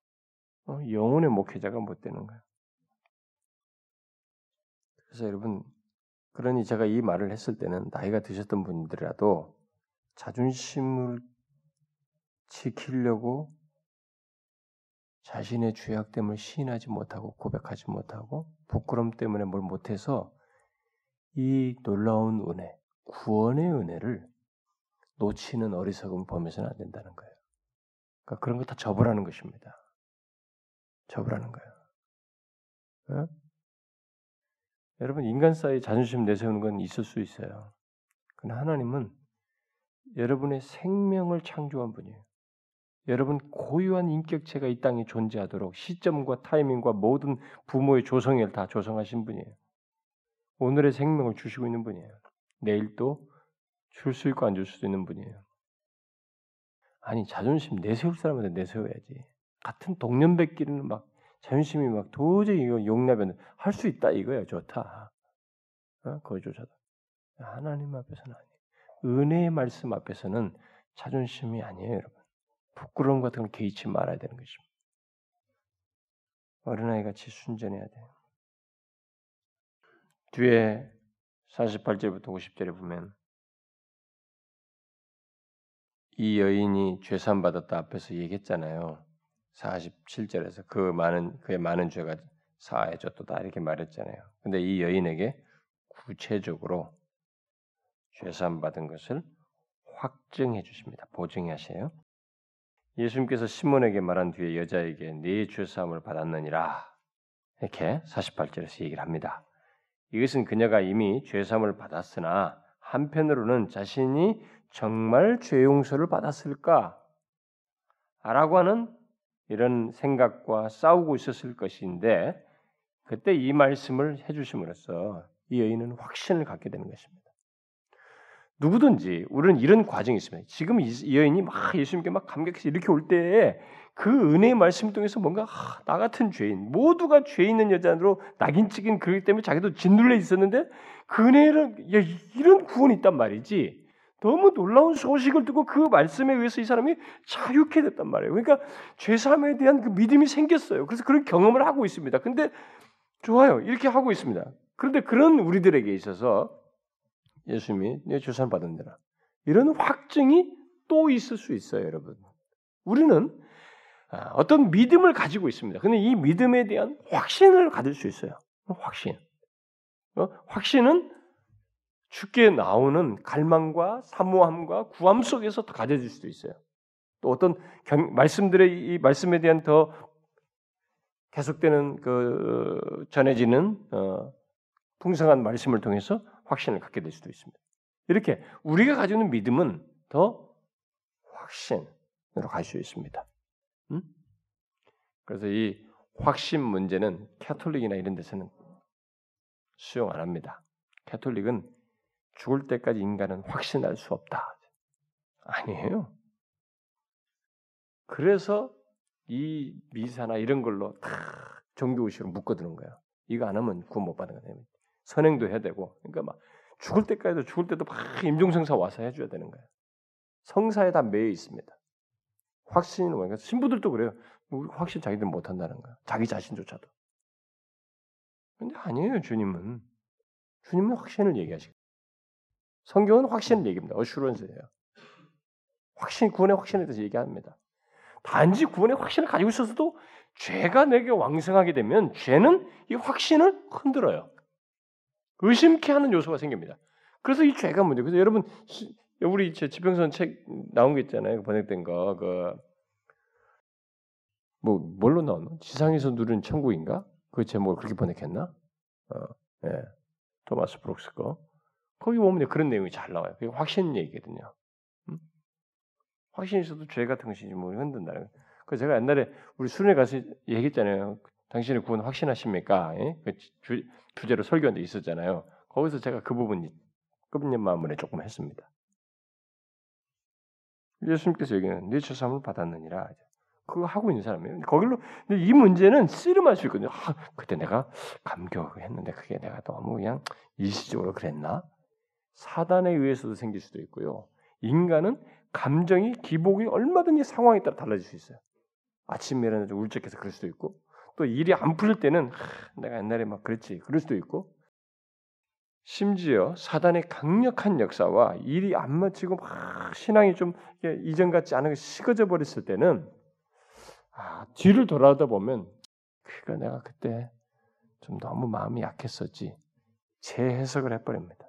어? 영혼의 목회자가 못 되는 거예요. 그래서 여러분 그러니 제가 이 말을 했을 때는 나이가 드셨던 분들이라도 자존심을 지키려고 자신의 죄악됨을 시인하지 못하고 고백하지 못하고 부끄럼 때문에 뭘 못해서 이 놀라운 은혜, 구원의 은혜를 놓치는 어리석은 범해서는 안 된다는 거예요. 그러니까 그런 거 다 접으라는 것입니다. 접으라는 거예요. 어? 여러분 인간 사이 자존심 내세우는 건 있을 수 있어요. 그러나 하나님은 여러분의 생명을 창조한 분이에요. 여러분 고유한 인격체가 이 땅에 존재하도록 시점과 타이밍과 모든 부모의 조성을 다 조성하신 분이에요. 오늘의 생명을 주시고 있는 분이에요. 내일도 줄수 있고 안 줄 수도 있는 분이에요. 아니 자존심 내세울 사람한테 내세워야지. 같은 동년배끼리는 막 자존심이 막 도저히 이거 용납은 할수 있다 이거야 좋다. 어? 거조차도 하나님 앞에서는 아니에요. 은혜의 말씀 앞에서는 자존심이 아니에요, 여러분. 부끄러움 같은 걸 개의치 말아야 되는 것입니다. 어린아이 같이 순전해야 돼요. 뒤에 48절부터 50절에 보면 이 여인이 죄산 받았다 앞에서 얘기했잖아요. 47절에서 그 많은 그의 많은 죄가 사해졌다 이렇게 말했잖아요. 근데 이 여인에게 구체적으로 죄산 받은 것을 확증해 주십니다. 보증하세요. 예수님께서 시몬에게 말한 뒤에 여자에게 네 죄사함을 받았느니라 이렇게 48절에서 얘기를 합니다. 이것은 그녀가 이미 죄사함을 받았으나 한편으로는 자신이 정말 죄 용서를 받았을까? 라고 하는 이런 생각과 싸우고 있었을 것인데 그때 이 말씀을 해주심으로써 이 여인은 확신을 갖게 되는 것입니다. 누구든지 우리는 이런 과정이 있습니다. 지금 이 여인이 막 예수님께 막 감격해서 이렇게 올 때에 그 은혜의 말씀 통해서 뭔가 아, 나 같은 죄인 모두가 죄 있는 여자로 낙인 찍힌 그렇기 때문에 자기도 짓눌려 있었는데 그 은혜를 야, 이런 구원이 있단 말이지. 너무 놀라운 소식을 듣고 그 말씀에 의해서 이 사람이 자유케 됐단 말이에요. 그러니까 죄사함에 대한 그 믿음이 생겼어요. 그래서 그런 경험을 하고 있습니다. 근데 좋아요. 이렇게 하고 있습니다. 그런데 그런 우리들에게 있어서 예수님이 내 죄사함 받은대라. 이런 확증이 또 있을 수 있어요, 여러분. 우리는 아, 어떤 믿음을 가지고 있습니다. 근데 이 믿음에 대한 확신을 가질 수 있어요. 확신. 어? 확신은 죽게 나오는 갈망과 사모함과 구함 속에서 더 가져질 수도 있어요. 또 어떤 경, 말씀들의 이 말씀에 대한 더 계속되는 그 전해지는 어, 풍성한 말씀을 통해서 확신을 갖게 될 수도 있습니다. 이렇게 우리가 가지고 있는 믿음은 더 확신으로 갈 수 있습니다. 음? 그래서 이 확신 문제는 캐톨릭이나 이런 데서는 수용 안 합니다. 캐톨릭은 죽을 때까지 인간은 확신할 수 없다. 아니에요. 그래서 이 미사나 이런 걸로 다 종교의식으로 묶어두는 거예요. 이거 안 하면 구원 못 받는 거예요. 선행도 해야 되고, 그러니까 막 죽을 때까지도 죽을 때도 막 임종성사 와서 해줘야 되는 거예요. 성사에 다 매여 있습니다. 확신은 뭐니까 신부들도 그래요. 확신 자기들 못 한다는 거야. 자기 자신조차도. 근데 아니에요, 주님은. 주님은 확신을 얘기하시고. 성경은 확신을 얘기합니다. 어슈런스예요. 확신, 구원의 확신에 대해서 얘기합니다. 단지 구원의 확신을 가지고 있어서도 죄가 내게 왕성하게 되면 죄는 이 확신을 흔들어요. 의심케 하는 요소가 생깁니다. 그래서 이 죄가 문제. 그래서 여러분 우리 제 지평선 책 나온 거 있잖아요. 번역된 거. 그 뭐 뭘로 나왔나? 지상에서 누른 천국인가? 그 제목을 그렇게 번역했나? 어, 예. 토마스 브룩스 거. 거기 보면 그런 내용이 잘 나와요. 그게 확신 얘기거든요. 음? 확신이 있어도 죄 같은 것이 뭐 흔든다는 그 제가 옛날에 우리 수련회 가서 얘기했잖아요. 당신의 구원 확신하십니까? 예? 그 주, 주제로 설교한 데 있었잖아요. 거기서 제가 그 부분 끝년 마음에 조금 했습니다. 예수님께서 얘기는 네 죄사함을 받았느니라. 그거 하고 있는 사람이에요. 거길로 근데 이 문제는 씨름할 수 있거든요. 아, 그때 내가 감격했는데 그게 내가 너무 그냥 일시적으로 그랬나? 사단에 의해서도 생길 수도 있고요. 인간은 감정이 기복이 얼마든지 상황에 따라 달라질 수 있어요. 아침에 일어나서 울적해서 그럴 수도 있고 또 일이 안 풀릴 때는 하, 내가 옛날에 막 그랬지 그럴 수도 있고 심지어 사단의 강력한 역사와 일이 안 맞히고 막 신앙이 좀 이전 같지 않은 게 식어져 버렸을 때는 아, 뒤를 돌아다 보면 그가 내가 그때 좀 너무 마음이 약했었지 재해석을 해버립니다.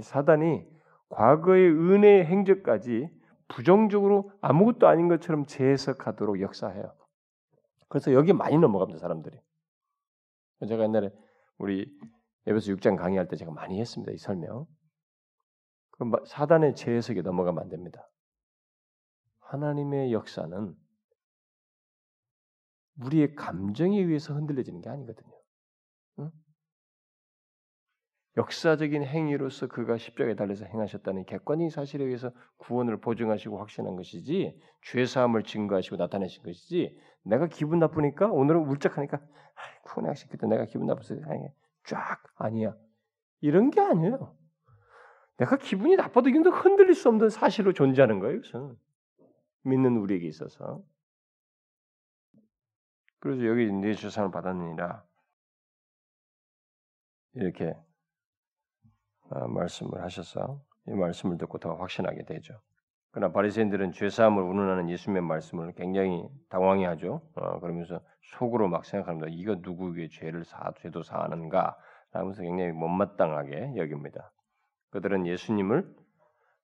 사단이 과거의 은혜의 행적까지 부정적으로 아무것도 아닌 것처럼 재해석하도록 역사해요. 그래서 여기 많이 넘어갑니다 사람들이. 제가 옛날에 우리 에베소 6장 강의할 때 제가 많이 했습니다 이 설명. 그 사단의 재해석에 넘어가면 안 됩니다. 하나님의 역사는 우리의 감정에 의해서 흔들려지는 게 아니거든요. 응? 역사적인 행위로서 그가 십자가에 달려서 행하셨다는 객관적인 사실에 의해서 구원을 보증하시고 확신한 것이지 죄 사함을 증거하시고 나타내신 것이지 내가 기분 나쁘니까 오늘은 울적하니까 확신 그때 내가 기분 나빠서 쫙 아니야. 이런 게 아니에요. 내가 기분이 나빠도 이건 흔들릴 수 없는 사실로 존재하는 거예요. 이것은. 믿는 우리에게 있어서. 그래서 여기 네 주상을 받았느니라. 이렇게 어, 말씀을 하셔서 이 말씀을 듣고 더 확신하게 되죠. 그러나 바리새인들은 죄 사함을 운운하는 예수님의 말씀을 굉장히 당황해하죠. 어, 그러면서 속으로 막 생각합니다. 이거 누구에게 죄를 사 죄도 사하는가? 라면서 굉장히 못마땅하게 여깁니다. 그들은 예수님을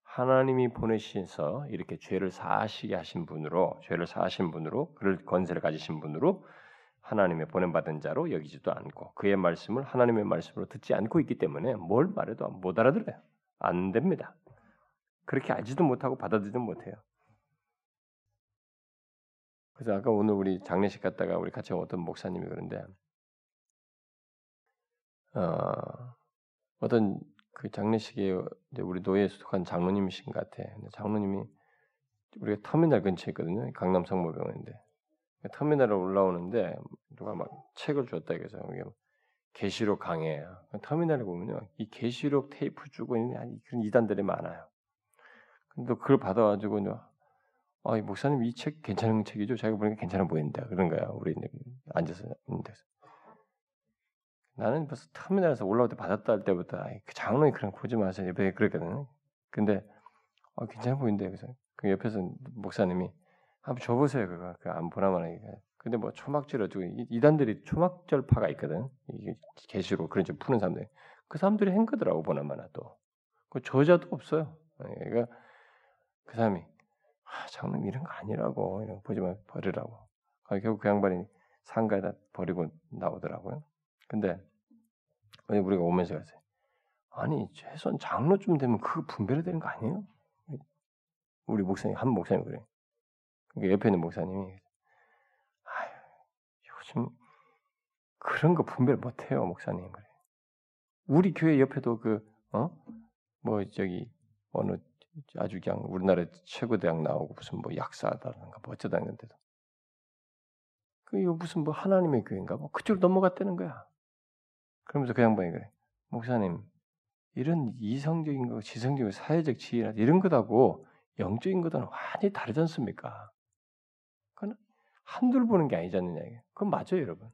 하나님이 보내셔서 이렇게 죄를 사하시게 하신 분으로 죄를 사하신 분으로 그를 권세를 가지신 분으로 하나님의 보낸받은 자로 여기지도 않고 그의 말씀을 하나님의 말씀으로 듣지 않고 있기 때문에 뭘 말해도 못 알아들어요. 안 됩니다. 그렇게 알지도 못하고 받아들이지도 못해요. 그래서 아까 오늘 우리 장례식 갔다가 우리 같이 어떤 목사님이 그런데 어, 어떤 그 장례식에 우리 노예에 속한 장로님이신 것 같아. 장로님이 우리가 터미널 근처에 있거든요. 강남 성모병원인데 터미널에 올라오는데 누가 막 책을 줬다 그래서 이게 계시록 강해요. 터미널에 보면요, 이 계시록 테이프 주고 있는 그런 이단들이 많아요. 근데 그걸 받아가지고 아, 목사님 이 책 괜찮은 책이죠? 자기가 보니까 괜찮아 보인다. 그런 거야. 우리 앉아서 있는 데서. 나는 벌써 터미널에서 올라올 때 받았다 할 때부터 그 장로님 그런 거 보지 마세요. 옆에 그랬거든. 근데 아, 괜찮아 보인대. 그래서 그 옆에서 목사님이 한번 줘보세요. 그거 그안 보나마나 근데 뭐 초막절 어쩌고 이단들이 초막절파가 있거든. 이게 계시로 그런 좀 푸는 사람들. 그 사람들이 한 거더라고 보나마나 또. 그 저자도 없어요. 그러니까 그 사람이 아, 장님 이런 거 아니라고 이런 거 보지만 버리라고. 아, 결국 그 양반이 상가에다 버리고 나오더라고요. 근데 우리가 오면서 갔어요. 아니 최소한 장로쯤 되면 그거 분별해야 되는 거 아니에요? 우리 목사님 한 목사님 그래. 옆에 있는 목사님이 아유 요즘 그런 거 분별 못 해요 목사님 그래. 우리 교회 옆에도 그 어? 뭐 저기 어느 아주 그냥 우리나라 최고 대학 나오고 무슨 뭐 약사다든가 뭐 어쩌다는데도 그 무슨 뭐 하나님의 교회인가 뭐 그쪽으로 넘어갔다는 거야. 그러면서 그 양반이 그래 목사님 이런 이성적인 거, 지성적인 사회적 지위나 이런 것하고 영적인 것과는 완전히 다르지 않습니까? 한둘 보는 게 아니지 않느냐. 그건 맞아요, 여러분.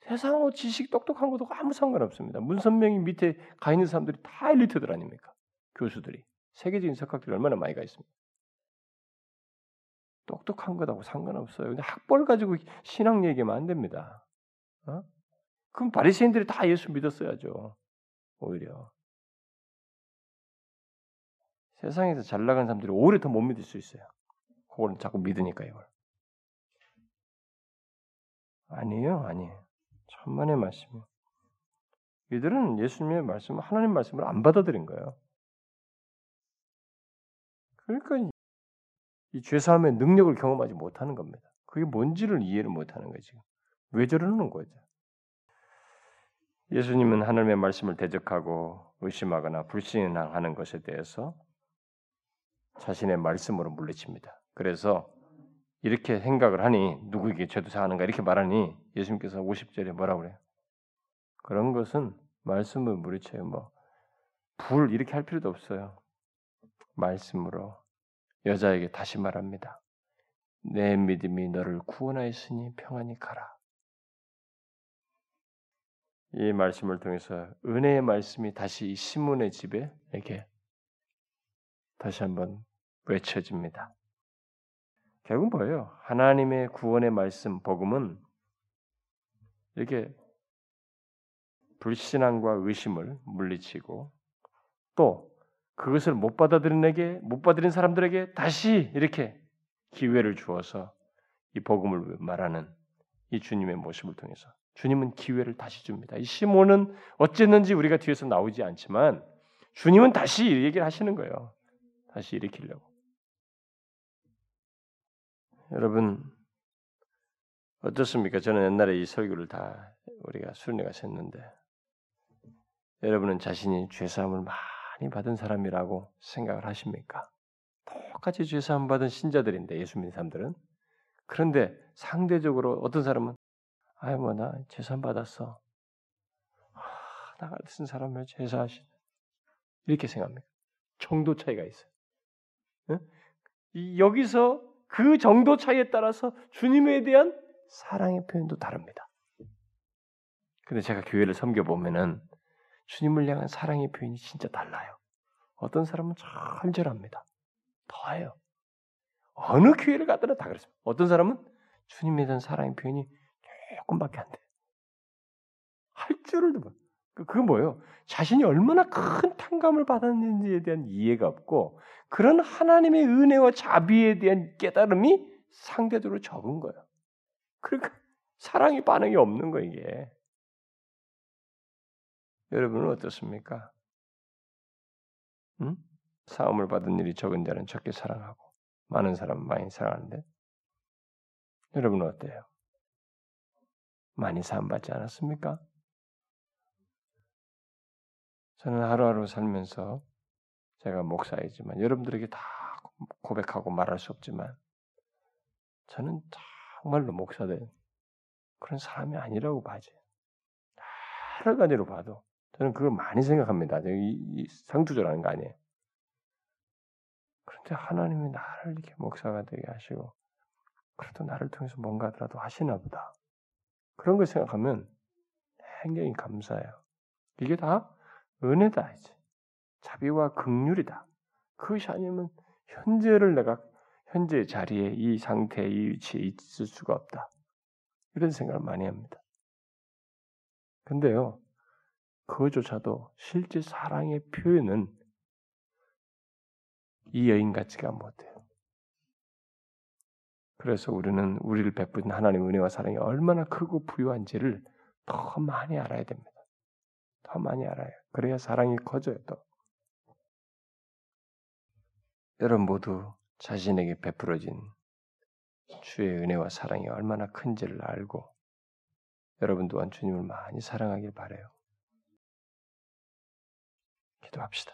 세상하고 지식 똑똑한 것도 아무 상관없습니다. 문선명이 밑에 가 있는 사람들이 다 엘리트들 아닙니까? 교수들이. 세계적인 석학들이 얼마나 많이 가 있습니까? 똑똑한 것하고 상관없어요. 근데 학벌 가지고 신앙 얘기하면 안 됩니다. 어? 그럼 바리새인들이 다 예수 믿었어야죠. 오히려. 세상에서 잘 나간 사람들이 오히려 더 못 믿을 수 있어요. 그걸 자꾸 믿으니까 이걸. 아니에요, 아니에요. 천만의 말씀이에요. 이들은 예수님의 말씀을 하나님 말씀을 안 받아들인 거예요. 그러니까 이 죄사함의 능력을 경험하지 못하는 겁니다. 그게 뭔지를 이해를 못하는 거지. 왜 저러는 거죠? 예수님은 하나님의 말씀을 대적하고 의심하거나 불신하는 것에 대해서 자신의 말씀으로 물리칩니다. 그래서 이렇게 생각을 하니 누구에게 죄도 사하는가 이렇게 말하니 예수님께서 50절에 뭐라 그래요? 그런 것은 말씀을 물리쳐요. 뭐불 이렇게 할 필요도 없어요. 말씀으로 여자에게 다시 말합니다. 내 믿음이 너를 구원하였으니 평안히 가라. 이 말씀을 통해서 은혜의 말씀이 다시 이 시몬의 집에 이렇게 다시 한번 외쳐집니다. 결국 뭐예요? 하나님의 구원의 말씀, 복음은 이렇게 불신앙과 의심을 물리치고 또 그것을 못 받아들인에게 못 받아들인 사람들에게 다시 이렇게 기회를 주어서 이 복음을 말하는 이 주님의 모습을 통해서 주님은 기회를 다시 줍니다. 이 시몬은 어쨌는지 우리가 뒤에서 나오지 않지만 주님은 다시 이 얘기를 하시는 거예요. 다시 일으키려고. 여러분 어떻습니까? 저는 옛날에 이 설교를 다 우리가 가서 했는데 여러분은 자신이 죄사함을 많이 받은 사람이라고 생각을 하십니까? 똑같이 죄사함 받은 신자들인데 예수 믿는 사람들은 그런데 상대적으로 어떤 사람은 아이 뭐나 죄사함 받았어 아, 나 같은 사람을 죄사하신 이렇게 생각합니다. 정도 차이가 있어요. 응? 여기서 그 정도 차이에 따라서 주님에 대한 사랑의 표현도 다릅니다. 근데 제가 교회를 섬겨 보면은 주님을 향한 사랑의 표현이 진짜 달라요. 어떤 사람은 절절합니다. 더해요. 어느 교회를 가더라도 다 그렇습니다. 어떤 사람은 주님에 대한 사랑의 표현이 조금밖에 안 돼요. 할 줄을 도 그, 그건 뭐예요? 자신이 얼마나 큰 탕감을 받았는지에 대한 이해가 없고 그런 하나님의 은혜와 자비에 대한 깨달음이 상대적으로 적은 거예요. 그러니까 사랑의 반응이 없는 거 이게. 여러분은 어떻습니까? 응? 사움을 받은 일이 적은 자는 적게 사랑하고 많은 사람은 많이 사랑하는데 여러분은 어때요? 많이 사함 받지 않았습니까? 저는 하루하루 살면서 제가 목사이지만 여러분들에게 다 고백하고 말할 수 없지만 저는 정말로 목사된 그런 사람이 아니라고 봐지. 여러 가지로 봐도 저는 그걸 많이 생각합니다. 이, 상투절하는 거 아니에요. 그런데 하나님이 나를 이렇게 목사가 되게 하시고 그래도 나를 통해서 뭔가 하더라도 하시나 보다. 그런 걸 생각하면 굉장히 감사해요. 이게 다 은혜다 이제 자비와 극률이다. 그것이 아니면 현재를 내가 현재 자리에 이 상태, 이 위치에 있을 수가 없다. 이런 생각을 많이 합니다. 근데요, 그것조차도 실제 사랑의 표현은 이 여인 같지가 못해요. 그래서 우리는 우리를 베푸신 하나님 은혜와 사랑이 얼마나 크고 부유한지를 더 많이 알아야 됩니다. 더 많이 알아요. 그래야 사랑이 커져요, 또. 여러분 모두 자신에게 베풀어진 주의 은혜와 사랑이 얼마나 큰지를 알고 여러분 또한 주님을 많이 사랑하길 바래요. 기도합시다.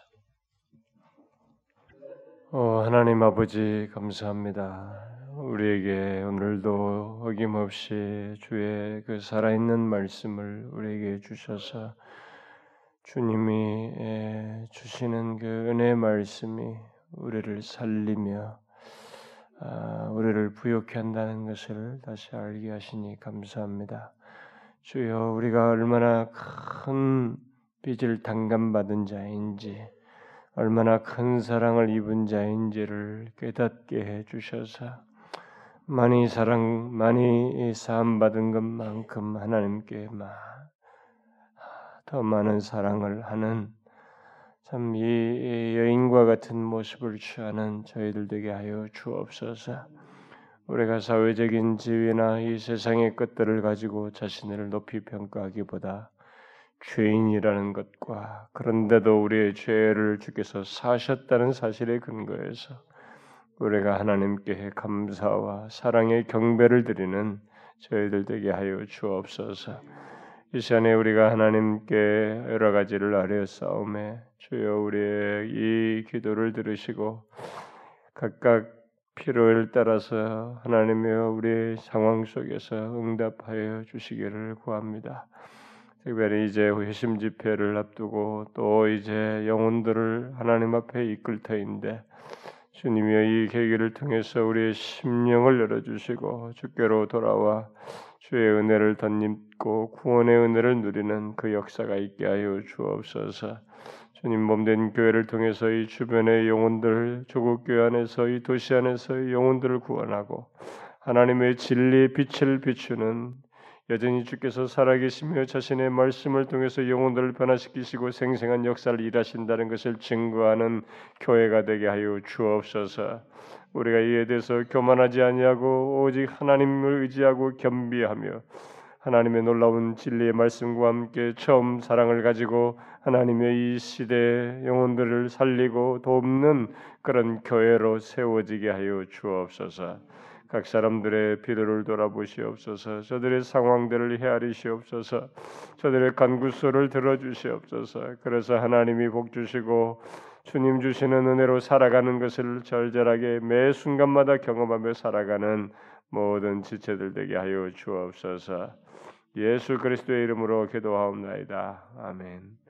어, 하나님 아버지 감사합니다. 우리에게 오늘도 어김없이 주의 그 살아있는 말씀을 우리에게 주셔서 주님이 주시는 그 은혜 말씀이 우리를 살리며 아, 우리를 부욕케 한다는 것을 다시 알게 하시니 감사합니다. 주여 우리가 얼마나 큰 빚을 당감받은 자인지 얼마나 큰 사랑을 입은 자인지를 깨닫게 해 주셔서 많이 사랑 많이 사함 받은 것만큼 하나님께 더 많은 사랑을 하는 참 이 여인과 같은 모습을 취하는 저희들 되게 하여 주옵소서. 우리가 사회적인 지위나 이 세상의 것들을 가지고 자신을 높이 평가하기보다 죄인이라는 것과 그런데도 우리의 죄를 주께서 사셨다는 사실에 근거해서 우리가 하나님께 감사와 사랑의 경배를 드리는 저희들 되게 하여 주옵소서. 이 시간에 우리가 하나님께 여러 가지를 아뢰어 싸움에 주여 우리의 이 기도를 들으시고 각각 필요를 따라서 하나님여 우리의 상황 속에서 응답하여 주시기를 구합니다. 특별히 이제 회심 집회를 앞두고 또 이제 영혼들을 하나님 앞에 이끌 터인데 주님의 이 계기를 통해서 우리의 심령을 열어주시고 주께로 돌아와 주의 은혜를 덧입고 구원의 은혜를 누리는 그 역사가 있게 하여 주옵소서. 주님 몸된 교회를 통해서 이 주변의 영혼들, 조국 교회 안에서 이 도시 안에서 이 영혼들을 구원하고 하나님의 진리 빛을 비추는 여전히 주께서 살아계시며 자신의 말씀을 통해서 영혼들을 변화시키시고 생생한 역사를 일하신다는 것을 증거하는 교회가 되게 하여 주옵소서. 우리가 이에 대해서 교만하지 아니하고 오직 하나님을 의지하고 겸비하며 하나님의 놀라운 진리의 말씀과 함께 처음 사랑을 가지고 하나님의 이 시대 영혼들을 살리고 돕는 그런 교회로 세워지게 하여 주옵소서. 각 사람들의 필요를 돌아보시옵소서. 저들의 상황들을 헤아리시옵소서. 저들의 간구소를 들어주시옵소서. 그래서 하나님이 복 주시고 주님 주시는 은혜로 살아가는 것을 절절하게 매 순간마다 경험하며 살아가는 모든 지체들 되게 하여 주옵소서. 예수 그리스도의 이름으로 기도하옵나이다. 아멘.